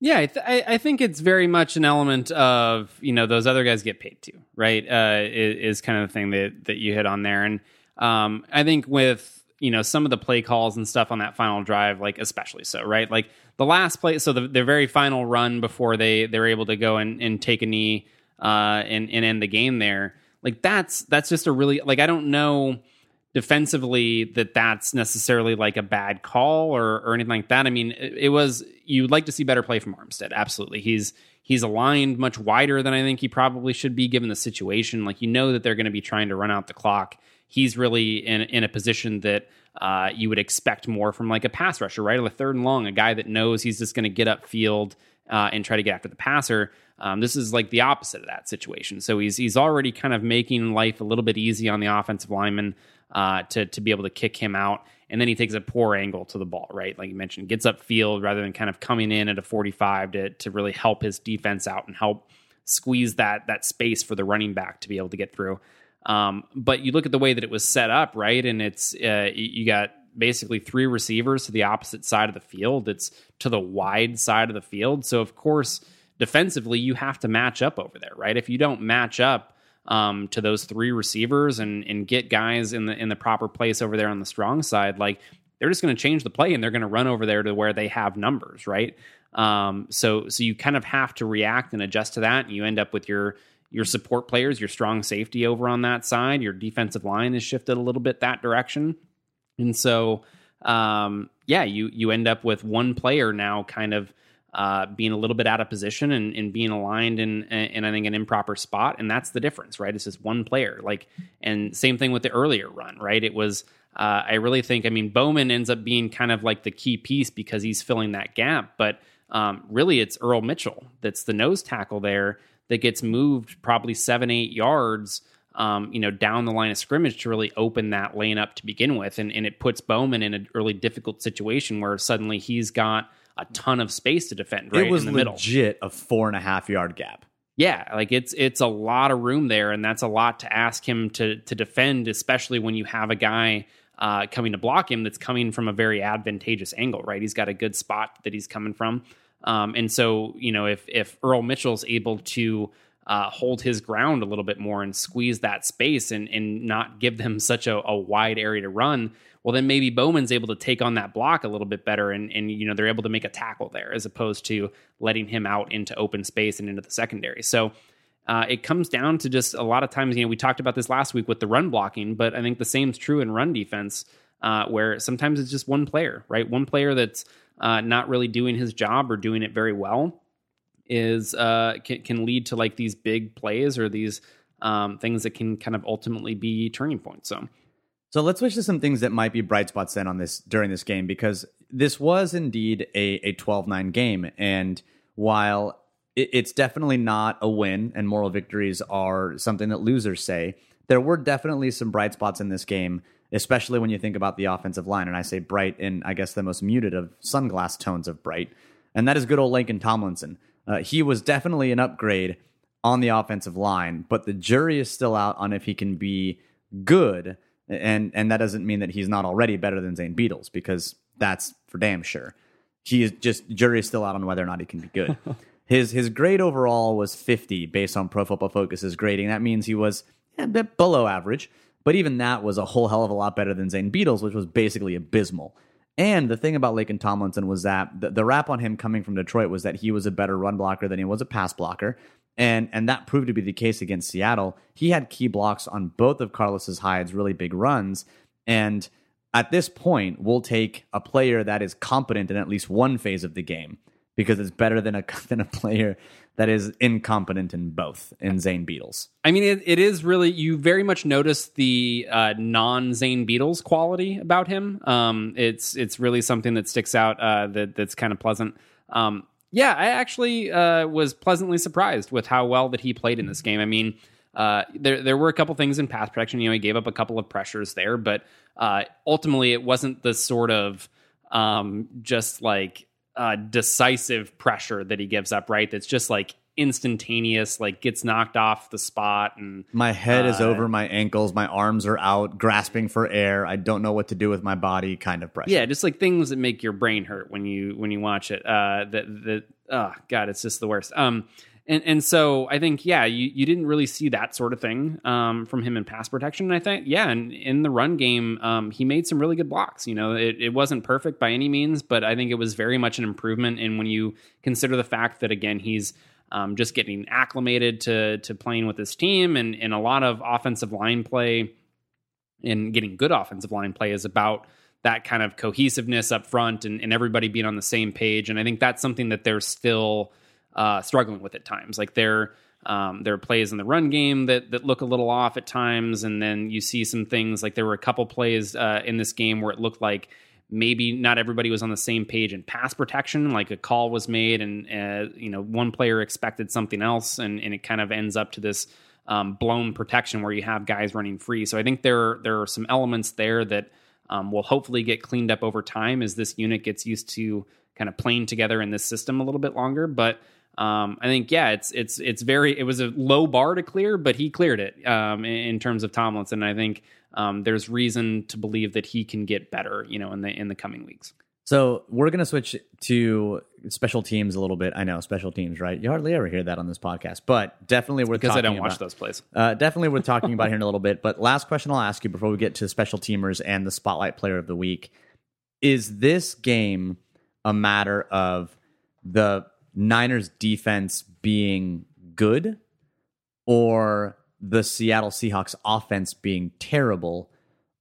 Yeah, I, th- I, think it's very much an element of you know those other guys get paid too, right? Uh, is, is, kind of the thing that that you hit on there, and um, I think with you know some of the play calls and stuff on that final drive, like especially so, right? Like the last play, so the, their very final run before they they're able to go and, and take a knee uh, and and end the game there. Like that's that's just a really like I don't know defensively that that's necessarily like a bad call or or anything like that. I mean, it, it was you'd like to see better play from Armstead. Absolutely, he's he's aligned much wider than I think he probably should be given the situation. Like you know that they're going to be trying to run out the clock. He's really in in a position that uh, you would expect more from like a pass rusher, right? A third and long, a guy that knows he's just going to get upfield uh, and try to get after the passer. Um, this is like the opposite of that situation. So he's he's already kind of making life a little bit easy on the offensive lineman uh, to to be able to kick him out. And then he takes a poor angle to the ball, right? Like you mentioned, gets upfield rather than kind of coming in at a 45 to to really help his defense out and help squeeze that that space for the running back to be able to get through. Um, but you look at the way that it was set up, right? And it's uh, you got basically three receivers to the opposite side of the field. It's to the wide side of the field. So of course, defensively, you have to match up over there, right? If you don't match up um, to those three receivers and and get guys in the in the proper place over there on the strong side, like they're just going to change the play and they're going to run over there to where they have numbers, right? Um, so so you kind of have to react and adjust to that, and you end up with your your support players, your strong safety over on that side. Your defensive line is shifted a little bit that direction, and so um, yeah, you you end up with one player now kind of uh, being a little bit out of position and, and being aligned in, in I think an improper spot, and that's the difference, right? It's just one player. Like, and same thing with the earlier run, right? It was. Uh, I really think. I mean, Bowman ends up being kind of like the key piece because he's filling that gap, but um, really, it's Earl Mitchell that's the nose tackle there that gets moved probably seven, eight yards. Um, you know, down the line of scrimmage to really open that lane up to begin with, and, and it puts Bowman in a really difficult situation where suddenly he's got a ton of space to defend. Right it was in the legit middle. a four and a half yard gap. Yeah, like it's it's a lot of room there, and that's a lot to ask him to to defend, especially when you have a guy uh, coming to block him that's coming from a very advantageous angle. Right, he's got a good spot that he's coming from, um, and so you know if if Earl Mitchell's able to uh, hold his ground a little bit more and squeeze that space and and not give them such a, a wide area to run, well then maybe Bowman's able to take on that block a little bit better and and you know they're able to make a tackle there as opposed to letting him out into open space and into the secondary. So uh, it comes down to just a lot of times, you know, we talked about this last week with the run blocking, but I think the same is true in run defense, uh, where sometimes it's just one player, right? One player that's uh, not really doing his job or doing it very well is uh, can, can lead to like these big plays or these um, things that can kind of ultimately be turning points. So so let's switch to some things that might be bright spots then on this during this game because this was indeed a, a 12-9 game. And while it, it's definitely not a win and moral victories are something that losers say, there were definitely some bright spots in this game, especially when you think about the offensive line. And I say bright in, I guess, the most muted of sunglass tones of bright. And that is good old Laken Tomlinson. Uh, he was definitely an upgrade on the offensive line, but the jury is still out on if he can be good and and that doesn't mean that he's not already better than Zane Beadles because that's for damn sure. He is just jury is still out on whether or not he can be good. his his grade overall was 50 based on Pro Football Focus's grading. That means he was a bit below average, but even that was a whole hell of a lot better than Zane Beadles, which was basically abysmal. And the thing about Laken Tomlinson was that the, the rap on him coming from Detroit was that he was a better run blocker than he was a pass blocker and and that proved to be the case against Seattle. He had key blocks on both of Carlos's Hyde's really big runs, and at this point, we'll take a player that is competent in at least one phase of the game because it's better than a than a player that is incompetent in both in Zane Beadles. I mean, it, it is really you very much notice the uh, non Zane Beadles quality about him. Um, it's it's really something that sticks out uh, that that's kind of pleasant. Um, yeah, I actually uh, was pleasantly surprised with how well that he played in this game. I mean, uh, there there were a couple things in pass protection. You know, he gave up a couple of pressures there, but uh, ultimately it wasn't the sort of um, just like uh, decisive pressure that he gives up. Right, that's just like instantaneous, like gets knocked off the spot and My head is Uh, over my ankles, my arms are out, grasping for air. I don't know what to do with my body, kind of pressure. yeah, just like things that make your brain hurt when you when you watch it. Uh, that that oh god, it's just the worst. Um, and and so I think yeah, you you didn't really see that sort of thing um from him in pass protection. And I think yeah, and in the run game, um, he made some really good blocks. You know, it it wasn't perfect by any means, but I think it was very much an improvement. And when you consider the fact that again he's um, just getting acclimated to to playing with his team and and a lot of offensive line play and getting good offensive line play is about that kind of cohesiveness up front and, and everybody being on the same page. And I think that's something that they're still uh, struggling with at times. Like there, um, there are plays in the run game that that look a little off at times, and then you see some things like there were a couple plays uh, in this game where it looked like maybe not everybody was on the same page in pass protection. Like a call was made, and uh, you know one player expected something else, and and it kind of ends up to this um, blown protection where you have guys running free. So I think there there are some elements there that um, will hopefully get cleaned up over time as this unit gets used to kind of playing together in this system a little bit longer. But um, I think yeah, it's it's it's very it was a low bar to clear, but he cleared it um, in, terms of Tomlinson. I think um, there's reason to believe that he can get better, you know, in the in the coming weeks. So we're gonna switch to special teams a little bit. I know special teams, right? You hardly ever hear that on this podcast, but definitely we're Because I don't watch about- those plays. Uh, definitely, we're talking about here in a little bit. But last question I'll ask you before we get to special teamers and the spotlight player of the week is: This game a matter of the Niners defense being good, or the Seattle Seahawks offense being terrible,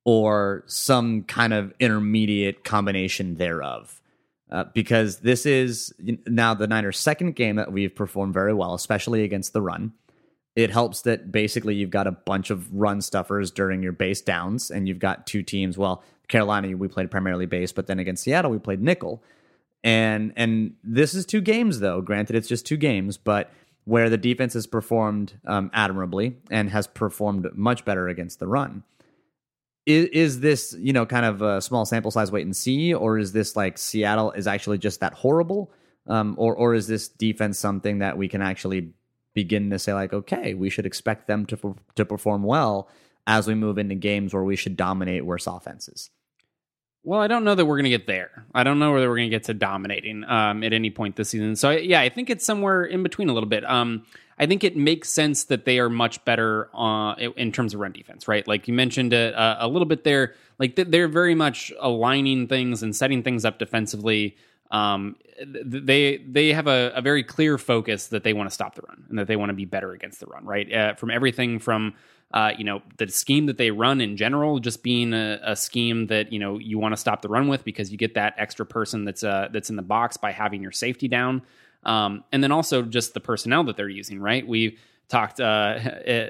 or some kind of intermediate combination thereof? Uh, because this is now the Niners' second game that we've performed very well, especially against the run. It helps that basically you've got a bunch of run stuffers during your base downs and you've got two teams. Well carolina we played primarily base but then against seattle we played nickel and and this is two games though granted it's just two games but where the defense has performed um, admirably and has performed much better against the run is, is this you know kind of a small sample size wait and see or is this like seattle is actually just that horrible um, or or is this defense something that we can actually begin to say like, okay, we should expect them to to perform well as we move into games where we should dominate worse offenses. Well, I don't know that we're going to get there. I don't know whether we're going to get to dominating um, at any point this season. So, yeah, I think it's somewhere in between a little bit. Um, I think it makes sense that they are much better uh, in terms of run defense, right? Like you mentioned it uh, a little bit there. Like they're very much aligning things and setting things up defensively. Um, they they have a, a, very clear focus that they want to stop the run and that they want to be better against the run, right? Uh, from everything from uh, you know the scheme that they run in general, just being a, a scheme that you know you want to stop the run with because you get that extra person that's uh, that's in the box by having your safety down, um, and then also just the personnel that they're using, right? We've talked uh,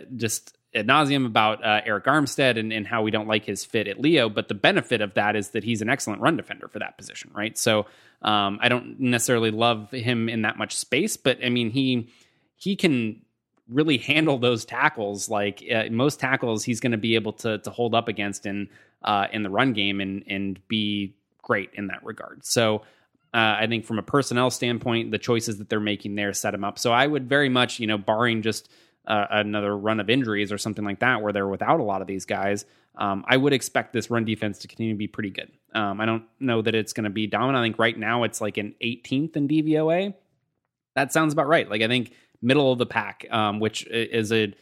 just ad nauseum about uh, Arik Armstead and, and, how we don't like his fit at Leo, but the benefit of that is that he's an excellent run defender for that position, right? So um, I don't necessarily love him in that much space, but I mean he he can really handle those tackles. Like uh, most tackles, he's going to be able to to hold up against in uh, in the run game and and be great in that regard. So. Uh, I think from a personnel standpoint, the choices that they're making there set him up. So I would very much, you know, barring just uh, another run of injuries or something like that, where they're without a lot of these guys, um, I would expect this run defense to continue to be pretty good. Um, I don't know that it's going to be dominant. I think right now it's like an 18th in DVOA. That sounds about right. Like I think middle of the pack, um, which is a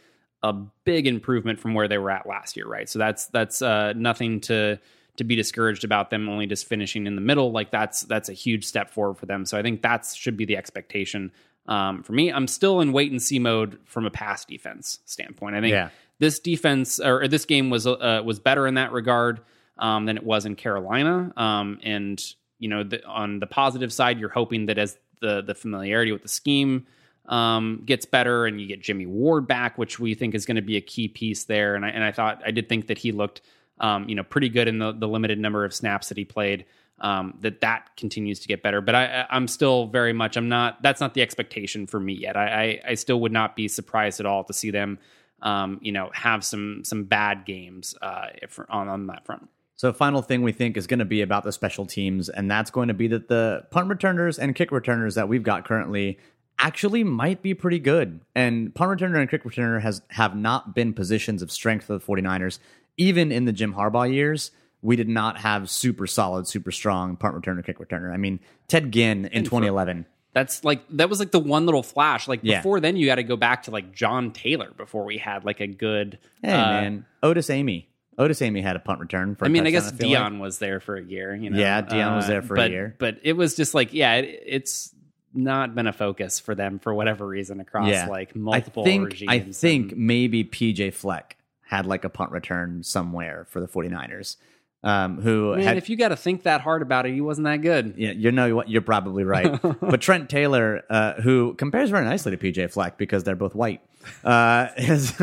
a big improvement from where they were at last year, right? So that's that's uh, nothing to to be discouraged about them only just finishing in the middle. Like that's that's a huge step forward for them. So I think that should be the expectation um, for me, I'm still in wait and see mode from a pass defense standpoint. I think Yeah. this defense or, or this game was uh, was better in that regard um, than it was in Carolina. Um, and you know, the, on the positive side, you're hoping that as the the familiarity with the scheme um, gets better, and you get Jimmy Ward back, which we think is going to be a key piece there. And I and I thought I did think that he looked um, you know pretty good in the the limited number of snaps that he played um, that that continues to get better. But I, I'm still very much I'm not that's not the expectation for me yet. I, I, I still would not be surprised at all to see them um, you know, have some some bad games uh, if, on on that front. So, final thing we think is going to be about the special teams, and that's going to be that the punt returners and kick returners that we've got currently actually might be pretty good. And punt returner and kick returner has have not been positions of strength for the 49ers. Even in the Jim Harbaugh years, we did not have super solid, super strong punt returner, kick returner. I mean, Ted Ginn in 2011. That's like that was like the one little flash. Like Yeah. before then, you got to go back to like John Taylor before we had like a good. Hey, uh, man. Otis Amey. Otis Amey had a punt return for I mean, I guess like. Dion was there for a year. You know, Yeah, Dion was there for a year. But it was just like, yeah, it, it's not been a focus for them for whatever reason across Yeah. like multiple I think, regimes. I think and- maybe PJ Fleck had like a punt return somewhere for the 49ers. Um, who man, had if you got to think that hard about it, he wasn't that good. Yeah, you know what? You're probably right. but Trent Taylor, uh, who compares very nicely to PJ Fleck because they're both white, uh, is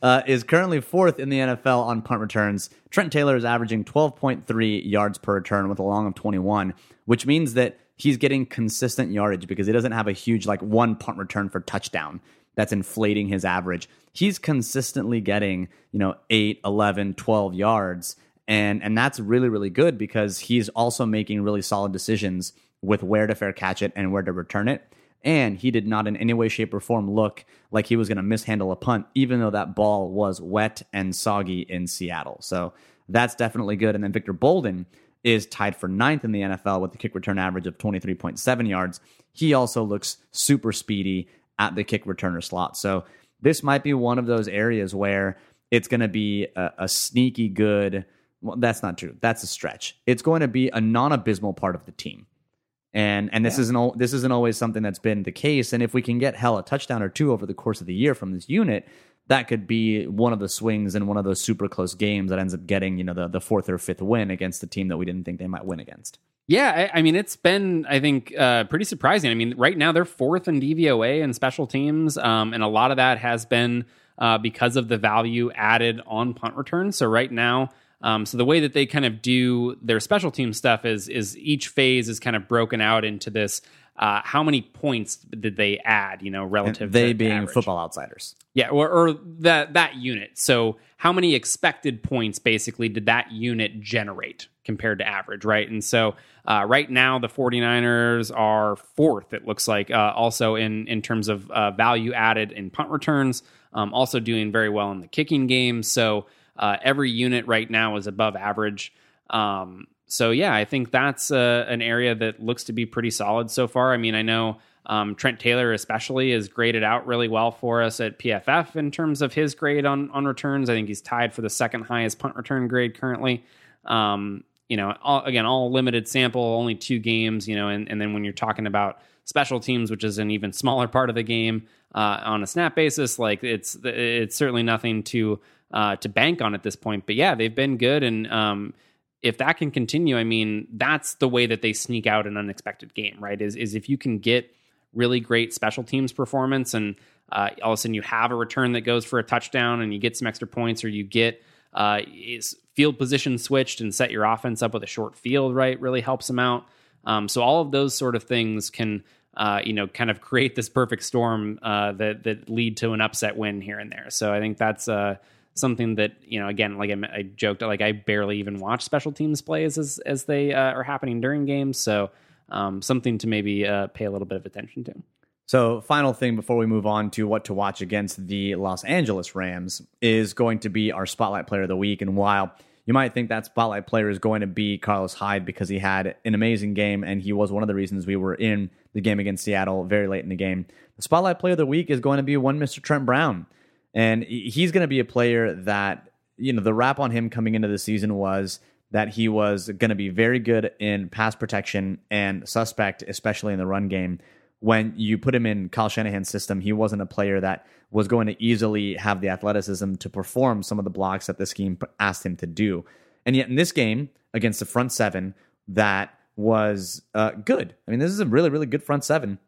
uh, is currently fourth in the NFL on punt returns. Trent Taylor is averaging 12.3 yards per return with a long of 21, which means that he's getting consistent yardage because he doesn't have a huge like one punt return for touchdown that's inflating his average. He's consistently getting, you know, 8, 11, 12 yards and and that's really really good because he's also making really solid decisions with where to fair catch it and where to return it. And he did not in any way shape or form look like he was going to mishandle a punt even though that ball was wet and soggy in Seattle. So that's definitely good. And then Victor Bolden is tied for ninth in the NFL with the kick return average of 23.7 yards. He also looks super speedy at the kick returner slot. So this might be one of those areas where it's going to be a, a sneaky good well, that's not true. That's a stretch. It's going to be a non-abysmal part of the team, and and this isn't this isn't always something that's been the case. And if we can get hell a touchdown or two over the course of the year from this unit, that could be one of the swings in one of those super close games that ends up getting you know the the fourth or fifth win against the team that we didn't think they might win against. Yeah, I, I mean, it's been, I think, uh, pretty surprising. I mean, right now they're fourth in DVOA and special teams, um, and a lot of that has been uh, because of the value added on punt returns. So right now, um, so the way that they kind of do their special team stuff is is each phase is kind of broken out into this. Uh, how many points did they add? You know, relative they to being average? football outsiders. Yeah, or, or that that unit. So how many expected points basically did that unit generate compared to average, right? And so uh, right now the 49ers are fourth, it looks like, uh, also in, in terms of uh, value added in punt returns, um, also doing very well in the kicking game. So uh, every unit right now is above average. Um, so yeah, I think that's uh, an area that looks to be pretty solid so far. I mean, I know um, Trent Taylor especially is graded out really well for us at PFF in terms of his grade on on returns. I think he's tied for the second highest punt return grade currently. Um, you know, all, again, all limited sample, only two games. You know, and, and then when you're talking about special teams, which is an even smaller part of the game uh, on a snap basis, like it's it's certainly nothing to uh, to bank on at this point. But yeah, they've been good, and um, if that can continue, I mean, that's the way that they sneak out an unexpected game, right? Is is if you can get really great special teams performance and uh, all of a sudden you have a return that goes for a touchdown and you get some extra points or you get uh, field position switched and set your offense up with a short field, right? Really helps them out. Um, so all of those sort of things can, uh, you know, kind of create this perfect storm uh, that that lead to an upset win here and there. So I think that's uh, something that you know, again, like I, I joked, like I barely even watch special teams plays as as they uh, are happening during games. So um, something to maybe uh, pay a little bit of attention to. So, final thing before we move on to what to watch against the Los Angeles Rams is going to be our spotlight player of the week. And while you might think that spotlight player is going to be Carlos Hyde because he had an amazing game and he was one of the reasons we were in the game against Seattle very late in the game, the spotlight player of the week is going to be one Mr. Trent Brown. And he's going to be a player that, you know, the rap on him coming into the season was that he was going to be very good in pass protection and suspect, especially in the run game. When you put him in Kyle Shanahan's system, he wasn't a player that was going to easily have the athleticism to perform some of the blocks that the scheme asked him to do. And yet in this game against the front seven, that was uh, good. I mean, this is a really, really good front seven.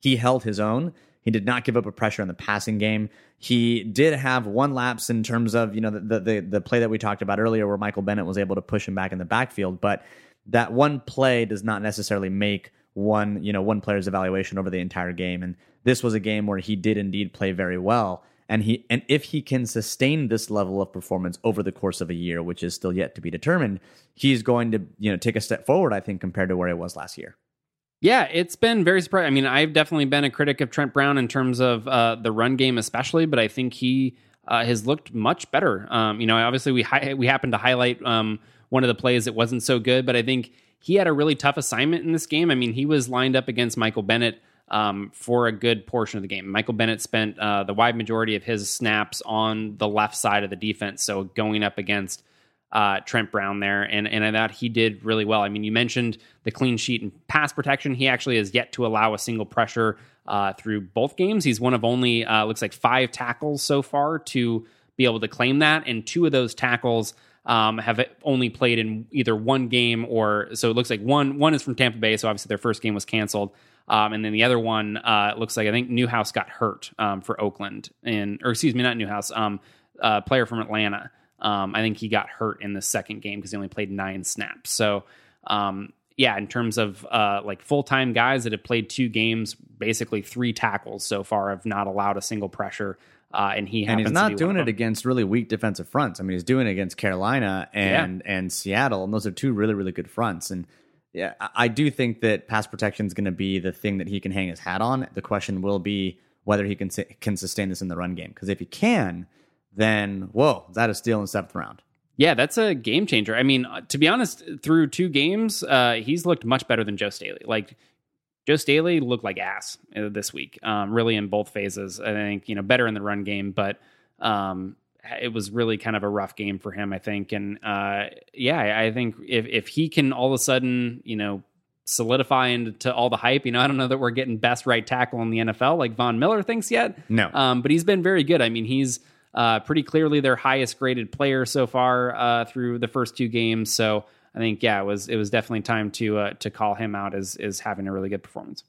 He held his own. He did not give up a pressure in the passing game. He did have one lapse in terms of you know the, the the play that we talked about earlier, where Michael Bennett was able to push him back in the backfield. But that one play does not necessarily make one you know one player's evaluation over the entire game. And this was a game where he did indeed play very well. And he and if he can sustain this level of performance over the course of a year, which is still yet to be determined, he's going to you know take a step forward. I think compared to where he was last year. Yeah, it's been very surprising. I mean, I've definitely been a critic of Trent Brown in terms of uh, the run game, especially, but I think he uh, has looked much better. Um, you know, obviously we hi- we happened to highlight um, one of the plays that wasn't so good, but I think he had a really tough assignment in this game. I mean, he was lined up against Michael Bennett um, for a good portion of the game. Michael Bennett spent uh, the wide majority of his snaps on the left side of the defense, so going up against uh, Trent Brown there, and and I thought he did really well. I mean, you mentioned the clean sheet and pass protection. He actually has yet to allow a single pressure uh, through both games. He's one of only uh, looks like five tackles so far to be able to claim that, and two of those tackles. Um, have only played in either one game or so it looks like one one is from Tampa Bay, so obviously their first game was canceled, um, and then the other one uh, looks like I think Newhouse got hurt um, for Oakland, and or excuse me, not Newhouse, um, player from Atlanta. Um, I think he got hurt in the second game because he only played nine snaps. So, um, yeah, in terms of uh, like full time guys that have played two games, basically three tackles so far, have not allowed a single pressure. Uh, and he and he's not doing it against really weak defensive fronts. I mean, he's doing it against Carolina and yeah. and Seattle, and those are two really really good fronts. And yeah, I do think that pass protection is going to be the thing that he can hang his hat on. The question will be whether he can can sustain this in the run game. Because if he can, then whoa, that is steal in the seventh round. Yeah, that's a game changer. I mean, uh, to be honest, through two games, uh, he's looked much better than Joe Staley. Like Joe Staley looked like ass uh, this week, um, really in both phases. I think you know better in the run game, but um, it was really kind of a rough game for him. I think, and uh, yeah, I think if if he can all of a sudden, you know, solidify into all the hype. You know, I don't know that we're getting best right tackle in the NFL like Von Miller thinks yet. No, um, but he's been very good. I mean, he's uh, pretty clearly their highest graded player so far uh, through the first two games. So I think yeah, it was it was definitely time to uh, to call him out as as having a really good performance.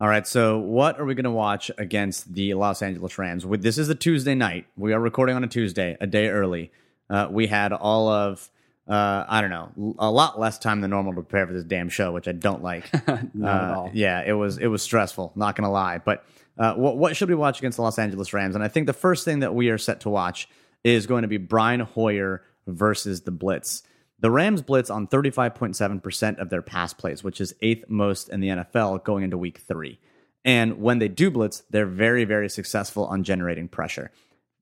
All right, so what are we going to watch against the Los Angeles Rams? This is a Tuesday night. We are recording on a Tuesday, a day early. Uh, we had all of uh, I don't know, a lot less time than normal to prepare for this damn show, which I don't like. Not at all. Yeah, it was it was stressful. Not gonna lie, but uh, what, what should we watch against the Los Angeles Rams? And I think the first thing that we are set to watch is going to be Brian Hoyer versus the Blitz. The Rams blitz on 35.7% of their pass plays, which is eighth most in the NFL going into week three. And when they do blitz, they're very, very successful on generating pressure.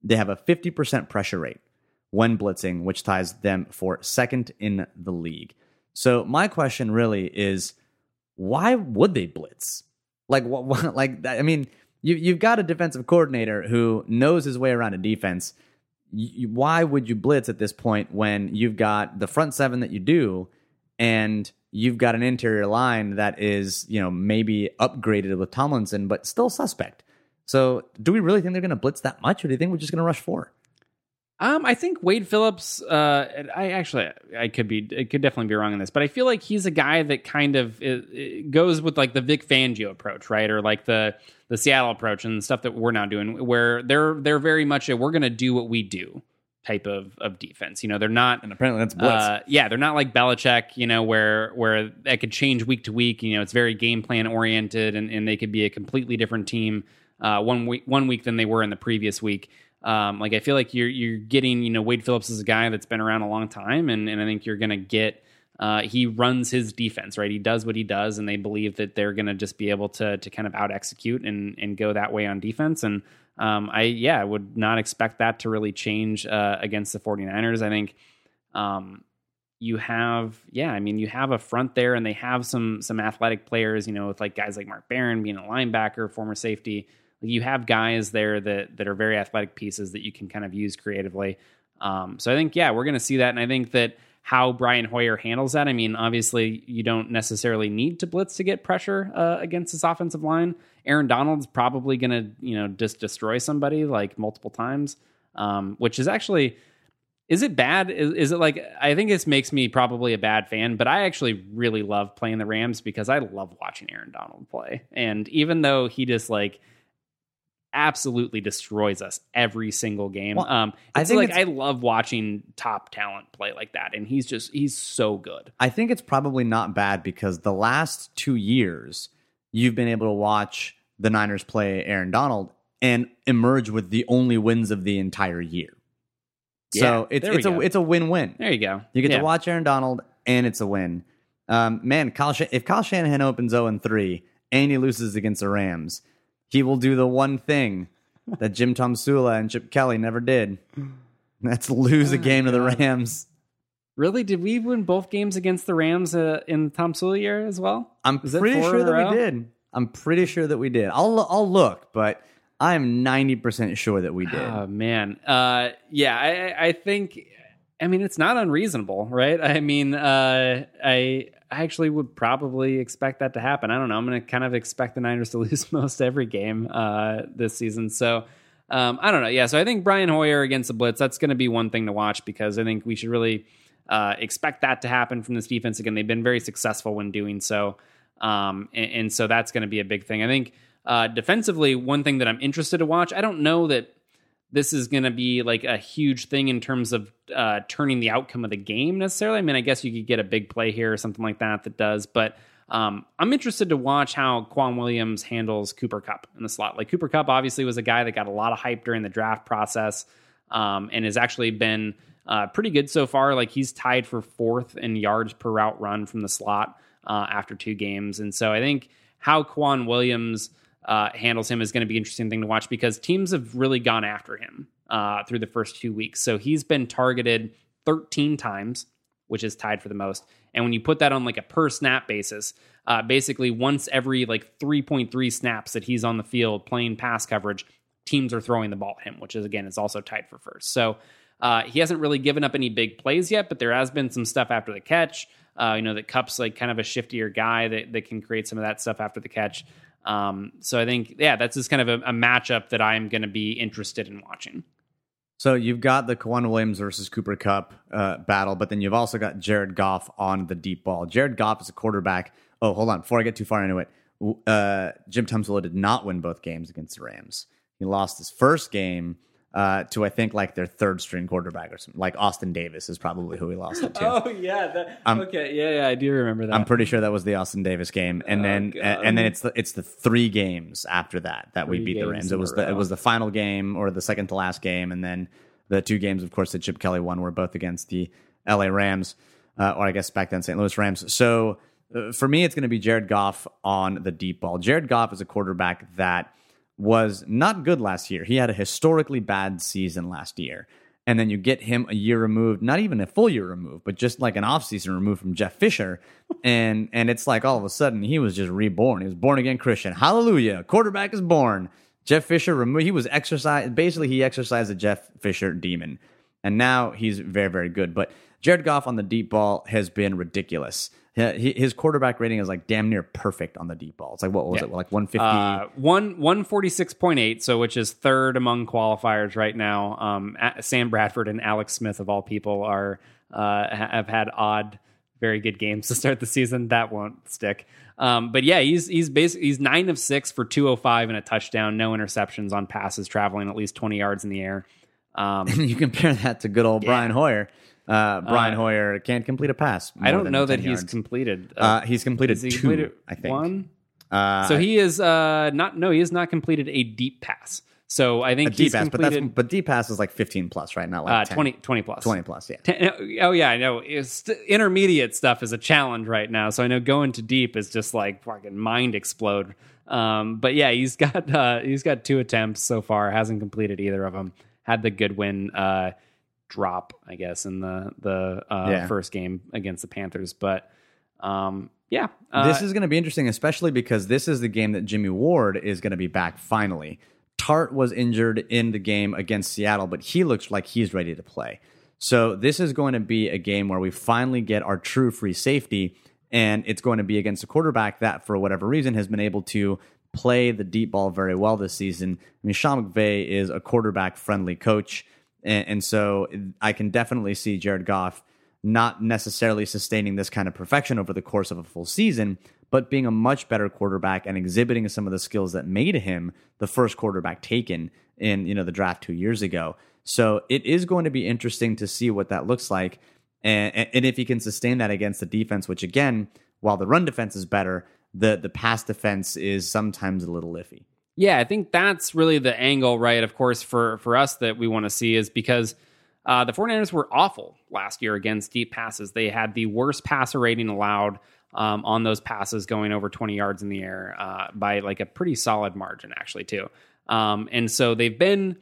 They have a 50% pressure rate when blitzing, which ties them for second in the league. So my question really is, why would they blitz? Like, what, like I mean, you, you've got a defensive coordinator who knows his way around a defense. You, why would you blitz at this point when you've got the front seven that you do, and you've got an interior line that is, you know, maybe upgraded with Tomlinson, but still suspect. So, do we really think they're going to blitz that much, or do you think we're just going to rush four? Um, I think Wade Phillips. Uh, I actually, I could be, it could definitely be wrong in this, but I feel like he's a guy that kind of it, it goes with like the Vic Fangio approach, right, or like the the Seattle approach and stuff that we're now doing, where they're they're very much a we're going to do what we do type of of defense. You know, they're not, and apparently that's blitz. Uh, yeah, they're not like Belichick. You know, where where that could change week to week. You know, it's very game plan oriented, and and they could be a completely different team uh, one week one week than they were in the previous week. Um, like I feel like you're you're getting you know Wade Phillips is a guy that's been around a long time, and and I think you're gonna get. Uh, he runs his defense right. He does what he does, and they believe that they're going to just be able to to kind of out execute and and go that way on defense. And um, I yeah I would not expect that to really change uh, against the 49ers. I think um, you have yeah I mean you have a front there, and they have some some athletic players. You know with like guys like Mark Barron being a linebacker, former safety you have guys there that that are very athletic pieces that you can kind of use creatively. Um, so I think yeah, we're going to see that, and I think that how Brian Hoyer handles that. I mean, obviously you don't necessarily need to blitz to get pressure uh, against this offensive line. Aaron Donald's probably going to you know just destroy somebody like multiple times, um, which is actually. Is it bad? Is, is, it like I think this makes me probably a bad fan, but I actually really love playing the Rams because I love watching Aaron Donald play. And even though he just like absolutely destroys us every single game. Well, um, I think like I love watching top talent play like that, and he's just he's so good. I think it's probably not bad because the last two years you've been able to watch the Niners play Aaron Donald and emerge with the only wins of the entire year. so Yeah, it's we it's a go. it's a win win. There you go. You get Yeah. to watch Aaron Donald, and it's a win. Um, man, Kyle Shan- if Kyle Shanahan opens 0 and 3 and he loses against the Rams, he will do the one thing that Jim Tomsula and Chip Kelly never did. That's lose a game to the Rams. Really? Did we win both games against the Rams uh, in Tom Sula year as well? I'm Is pretty sure that row? we did. I'm pretty sure that we did. I'll I'll look, but I'm 90% sure that we did. Oh man, uh, yeah, I, I- I think, I mean, it's not unreasonable, right? I mean, uh, I I actually would probably expect that to happen. I don't know. I'm going to kind of expect the Niners to lose most every game uh, this season. So um, I don't know. Yeah, so I think Brian Hoyer against the Blitz that's going to be one thing to watch because I think we should really uh, expect that to happen from this defense again. They've been very successful when doing so, um, and, and so that's going to be a big thing. I think uh, defensively, one thing that I'm interested to watch. I don't know that this is going to be like a huge thing in terms of uh, turning the outcome of the game necessarily. I mean, I guess you could get a big play here or something like that that does, but um, I'm interested to watch how K'Waun Williams handles Cooper Kupp in the slot. Like Cooper Kupp obviously was a guy that got a lot of hype during the draft process um, and has actually been uh, pretty good so far. Like he's tied for fourth in yards per route run from the slot uh, after two games, and so I think how K'Waun Williams uh, handles him is going to be an interesting thing to watch because teams have really gone after him uh, through the first two weeks. So he's been targeted 13 times, which is tied for the most. And when you put that on like a per snap basis, uh, basically once every like 3.3 snaps that he's on the field playing pass coverage, teams are throwing the ball at him, which is again is also tied for first. So uh, he hasn't really given up any big plays yet, but there has been some stuff after the catch. Uh, you know that Kupp's like kind of a shiftier guy that, that can create some of that stuff after the catch. Um, so I think yeah, that's just kind of a, a matchup that I'm going to be interested in watching. So you've got the K'Waun Williams versus Cooper Kupp uh, battle, but then you've also got Jared Goff on the deep ball. Jared Goff is a quarterback. Oh, hold on. Before I get too far into it, uh, Jim Tomsula did not win both games against the Rams. He lost his first game uh, to, I think, like their third string quarterback or something. Like Austin Davis is probably who we lost it to. Oh yeah, that, I'm- okay, yeah, yeah, I do remember that. I'm pretty sure that was the Austin Davis game, and Oh, then God. and then it's the it's the three games after that that we beat the Rams. It was the row. it was the final game or the second to last game, and then the two games, of course, that Chip Kelly won were both against the L.A. Rams, uh, or I guess back then St. Louis Rams. So uh, for me, it's going to be Jared Goff on the deep ball. Jared Goff is a quarterback that was not good last year. He had a historically bad season last year. And then you get him a year removed, not even a full year removed, but just like an offseason removed from Jeff Fisher. And and it's like all of a sudden he was just reborn. He was born again Christian. Hallelujah. Quarterback is born. Jeff Fisher removed he was exercised basically he exercised the Jeff Fisher demon. And now he's very, very good. But Jared Goff on the deep ball has been ridiculous. He- His quarterback rating is like damn near perfect on the deep ball. It's like what was Yeah. it? Like 150 Uh, one one forty six point eight, so which is third among qualifiers right now. Um, Sam Bradford and Alex Smith of all people are uh, have had odd, very good games to start the season. That won't stick. Um, but yeah, he's he's basically he's nine of six for two hundred five and a touchdown, no interceptions on passes traveling at least twenty yards in the air. Um, you compare that to good old Brian Hoyer. Uh, Brian Uh, Hoyer can't complete a pass. I don't know that 10 he's yards. completed. Uh, he's completed he two, completed I think. one. Uh, So he is uh, not. No, he has not completed a deep pass. So I think deep he's pass, but that's but deep pass is like 15 plus, right? Not uh, like 10. 20, 20 plus. 20 plus, yeah. Oh yeah, I know. It's, intermediate stuff is a challenge right now. So I know going to deep is just like fucking mind explode. Um, but yeah, he's got uh, he's got two attempts so far. Hasn't completed either of them. Had the Goodwin uh, drop, I guess, in the the uh, Yeah. first game against the Panthers. But um, yeah, uh, this is going to be interesting, especially because this is the game that Jimmy Ward is going to be back finally. Tartt was injured in the game against Seattle, but he looks like he's ready to play. So this is going to be a game where we finally get our true free safety, and it's going to be against a quarterback that, for whatever reason, has been able to play the deep ball very well this season. I mean, Sean McVay is a quarterback friendly coach, and, and so I can definitely see Jared Goff not necessarily sustaining this kind of perfection over the course of a full season, but being a much better quarterback and exhibiting some of the skills that made him the first quarterback taken in you know the draft two years ago. So it is going to be interesting to see what that looks like, and, and if he can sustain that against the defense, which again, while the run defense is better, the the pass defense is sometimes a little iffy. Yeah, I think that's really the angle, right? Of course, for for us that we want to see is because uh, the 49ers were awful last year against deep passes. They had the worst passer rating allowed um, on those passes going over 20 yards in the air uh, by like a pretty solid margin, actually, too. Um, and so they've been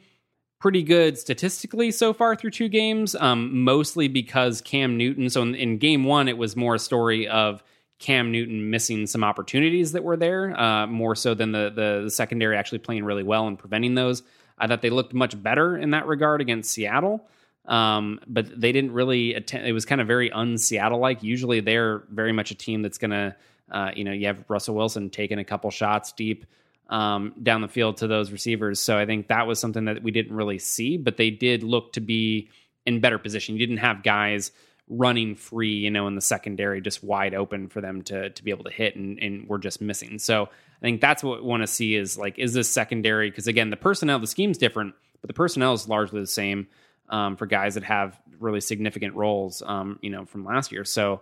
pretty good statistically so far through two games, um, mostly because Cam Newton. So in, in, game one, it was more a story of Cam Newton missing some opportunities that were there, uh, more so than the, the, the secondary actually playing really well and preventing those. I thought they looked much better in that regard against Seattle. Um, but they didn't really attend. It was kind of very un-Seattle like. Usually, they're very much a team that's going to, uh, you know, you have Russell Wilson taking a couple shots deep um, down the field to those receivers. So I think that was something that we didn't really see, but they did look to be in better position. You didn't have guys running free, you know, in the secondary, just wide open for them to to be able to hit, and, and we're just missing. So I think that's what we want to see is like, is this secondary? Because again, the personnel, the scheme's different, but the personnel is largely the same um, for guys that have really significant roles, um, you know, from last year. So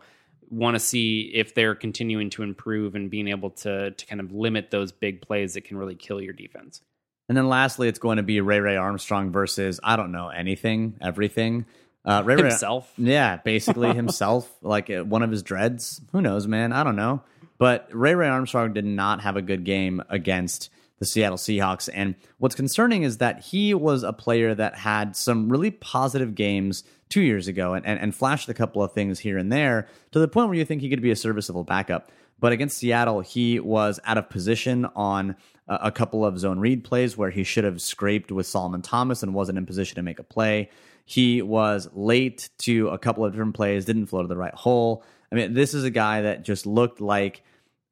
want to see if they're continuing to improve and being able to to kind of limit those big plays that can really kill your defense. And then lastly, it's going to be Ray Ray Armstrong versus I don't know anything, everything. Uh, Ray himself, Ray, yeah, basically himself, like uh, one of his dreads. Who knows, man? I don't know. But Ray Ray Armstrong did not have a good game against the Seattle Seahawks. And what's concerning is that he was a player that had some really positive games two years ago and, and, and flashed a couple of things here and there to the point where you think he could be a serviceable backup. But against Seattle, he was out of position on a, a couple of zone read plays where he should have scraped with Solomon Thomas and wasn't in position to make a play. He was late to a couple of different plays, didn't flow to the right hole. I mean, this is a guy that just looked like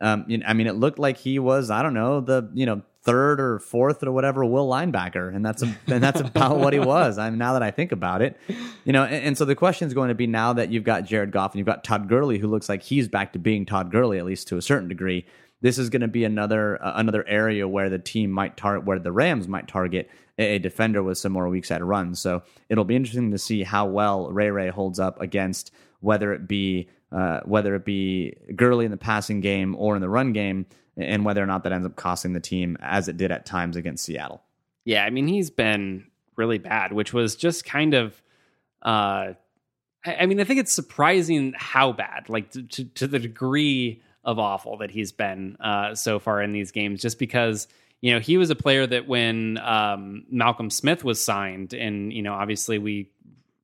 um, you know, I mean, it looked like he was, I don't know, the you know third or fourth or whatever will linebacker, and that's a, and that's about what he was. I mean, now that I think about it, you know, and, and, so the question is going to be now that you've got Jared Goff and you've got Todd Gurley, who looks like he's back to being Todd Gurley at least to a certain degree. This is going to be another uh, another area where the team might target, where the Rams might target a, defender with some more weak side runs. So it'll be interesting to see how well Ray Ray holds up against whether it be uh, whether it be Gurley in the passing game or in the run game and whether or not that ends up costing the team as it did at times against Seattle. Yeah, I mean he's been really bad, which was just kind of. Uh, I mean, I think it's surprising how bad, like to, to, to the degree of awful that he's been uh, so far in these games. Just because you know he was a player that when um, Malcolm Smith was signed, and you know obviously we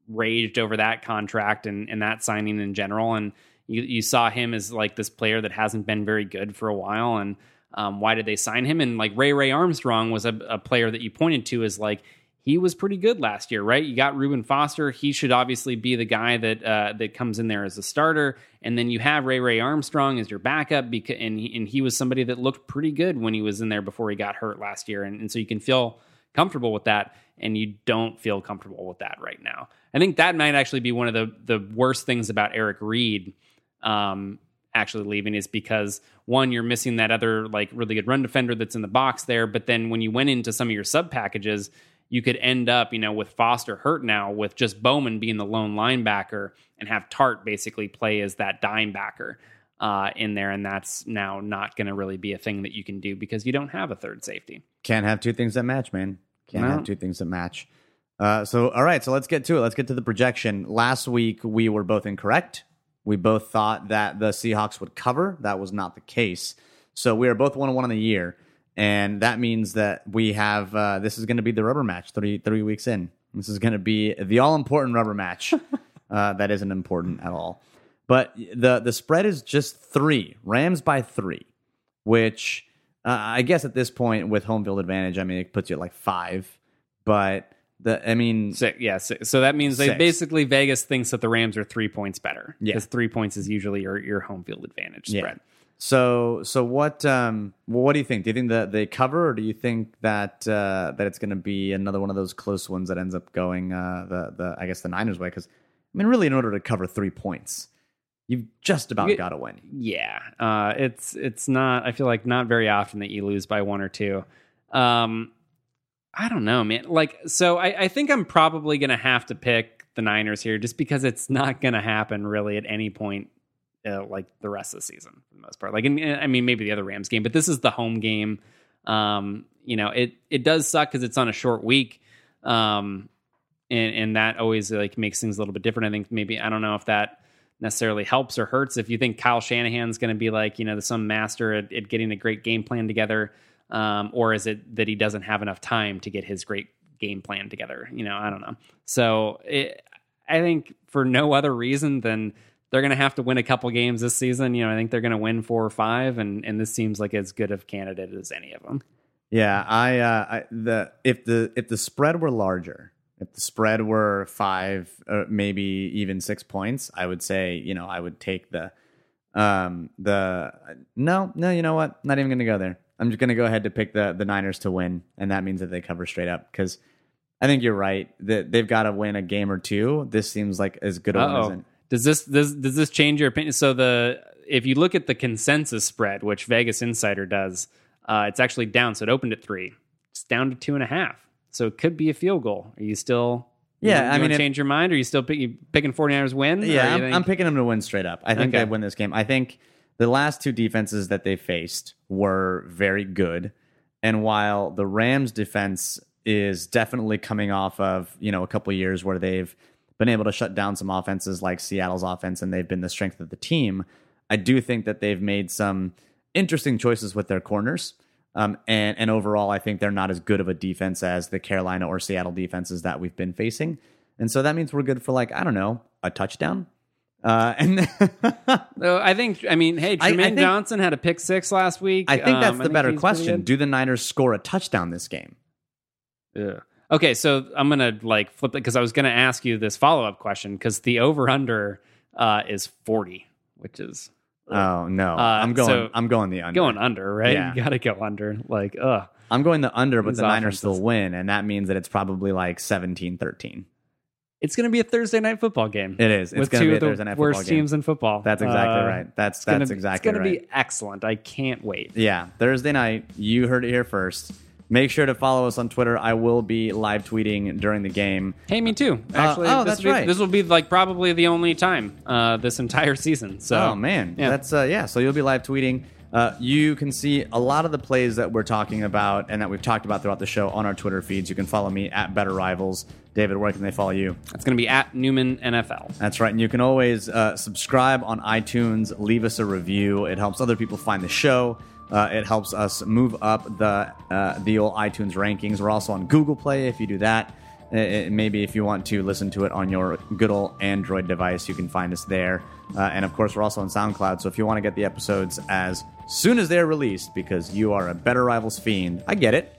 raged over that contract and, and that signing in general, and you, you saw him as like this player that hasn't been very good for a while. And um, why did they sign him? And like Ray Ray Armstrong was a, a player that you pointed to as like he was pretty good last year, right? You got Reuben Foster. He should obviously be the guy that uh, that comes in there as a starter, and then you have Ray Ray Armstrong as your backup, because and he, and he was somebody that looked pretty good when he was in there before he got hurt last year, and, and so you can feel comfortable with that, and you don't feel comfortable with that right now. I think that might actually be one of the the worst things about Eric Reid um, actually leaving is because one, you're missing that other like really good run defender that's in the box there. But then when you went into some of your sub packages, you could end up, you know, with Foster hurt now, with just Bowman being the lone linebacker and have Tartt basically play as that dime backer uh, in there. And that's now not going to really be a thing that you can do because you don't have a third safety. Can't have two things that match, man. Can't no. have two things that match. Uh, so, all right, so let's get to it. Let's get to the projection. Last week, we were both incorrect. We both thought that the Seahawks would cover. That was not the case. So we are both one on one in the year, and that means that we have uh, this is going to be the rubber match three three weeks in. This is going to be the all important rubber match. uh, that isn't important at all. But the the spread is just three Rams by three, which uh, I guess at this point with home field advantage, I mean it puts you at like five. But the, I mean, six, yeah. Six. So that means they basically Vegas thinks that the Rams are three points better. Yeah, because three points is usually your your home field advantage spread. Yeah. So so what um well, what do you think? Do you think that they cover, or do you think that uh, that it's going to be another one of those close ones that ends up going uh, the the I guess the Niners way? Because I mean, really, in order to cover three points, you've just about got to win. Yeah, uh, it's it's not. I feel like not very often that you lose by one or two. Um, I don't know, man. Like, so I, I think I'm probably going to have to pick the Niners here just because it's not going to happen really at any point, uh, like the rest of the season for the most part. Like, in, I mean, maybe the other Rams game, but this is the home game. Um, you know, it it does suck because it's on a short week, um, and and that always like makes things a little bit different. I think maybe I don't know if that necessarily helps or hurts. If you think Kyle Shanahan's going to be like you know some master at, at getting a great game plan together, um, or is it that he doesn't have enough time to get his great game plan together? You know, I don't know. So it, I think for no other reason than they're going to have to win a couple games this season. You know, I think they're going to win four or five, and and this seems like as good of candidate as any of them. Yeah, I, uh, I the if the if the spread were larger, if the spread were five, or maybe even six points, I would say you know I would take the um the no no you know what not even going to go there. I'm just going to go ahead to pick the the Niners to win, and that means that they cover straight up because I think you're right that they've got to win a game or two. This seems like as good a one as an Does this does does this change your opinion? So the if you look at the consensus spread, which Vegas Insider does, uh, it's actually down. So it opened at three. It's down to two and a half. So it could be a field goal. Are you still? Yeah, you, I mean, if- change your mind? Are you still pick, you picking 49ers win? Or Yeah, I'm, I'm picking them to win straight up. I think Okay. they win this game. I think the last two defenses that they faced were very good, and while the Rams' defense is definitely coming off of you know a couple years where they've been able to shut down some offenses like Seattle's offense, and they've been the strength of the team. I do think that they've made some interesting choices with their corners. Um, and and overall, I think they're not as good of a defense as the Carolina or Seattle defenses that we've been facing. And so that means we're good for like I don't know a touchdown. Uh, and So I think. I mean, hey, I- I Trumaine think- Johnson had a pick six last week. I think that's Um, the think better question. Do the Niners score a touchdown this game? Yeah. Okay, so I'm gonna like flip it because I was gonna ask you this follow up question because the over under uh, is 40, which is Oh no, Uh, I'm going. so- I'm going the under. going under, right? Yeah. You got to go under. Like, ugh. I'm going the under, but These the Niners still win, and that means that it's probably like 17-13. It's going to be a Thursday night football game. It is. It's gonna two be a Thursday night worst football game. teams in football. That's exactly Uh, right. That's gonna that's be- exactly It's going right. to be excellent. I can't wait. Yeah, Thursday night. You heard it here first. Make sure to follow us on Twitter. I will be live tweeting during the game. Hey, me too. Actually, oh, this that's will be, right. This will be like probably the only time uh, this entire season. So, oh man, yeah. that's uh, yeah. So you'll be live tweeting. Uh, you can see a lot of the plays that we're talking about and that we've talked about throughout the show on our Twitter feeds. You can follow me at Better Rivals. David, where can they follow you? It's going to be at Newman NFL. That's right. And you can always uh, subscribe on iTunes, leave us a review. It helps other people find the show. Uh, it helps us move up the uh, the old iTunes rankings. We're also on Google Play if you do that. Uh, uh, maybe if you want to listen to it on your good old Android device, you can find us there. Uh, and of course, we're also on SoundCloud. So if you want to get the episodes as soon as they're released, because you are a Better Rivals fiend, I get it.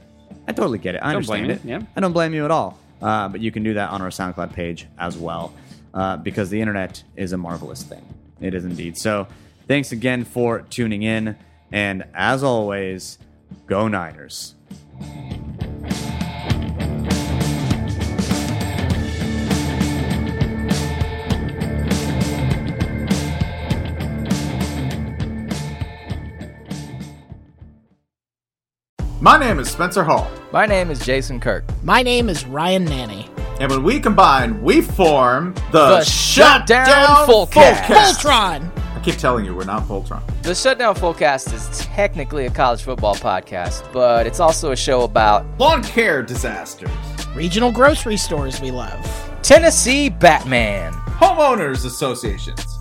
I totally get it. I Don't blame understand it. you, yeah. I don't blame you at all. Uh, but you can do that on our SoundCloud page as well, uh, because the internet is a marvelous thing. It is indeed. So, thanks again for tuning in, and as always, go Niners. My name is Spencer Hall, My name is Jason Kirk. My name is Ryan Nanni. and when we combine, we form the, The Shutdown Fullcast. Voltron! I keep telling you, we're not Voltron. The Shutdown Fullcast is technically a college football podcast, but it's also a show about Lawn care disasters, Regional grocery stores we love. Tennessee Batman. homeowners associations,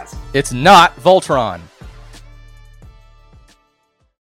Fullcast. It's not Voltron.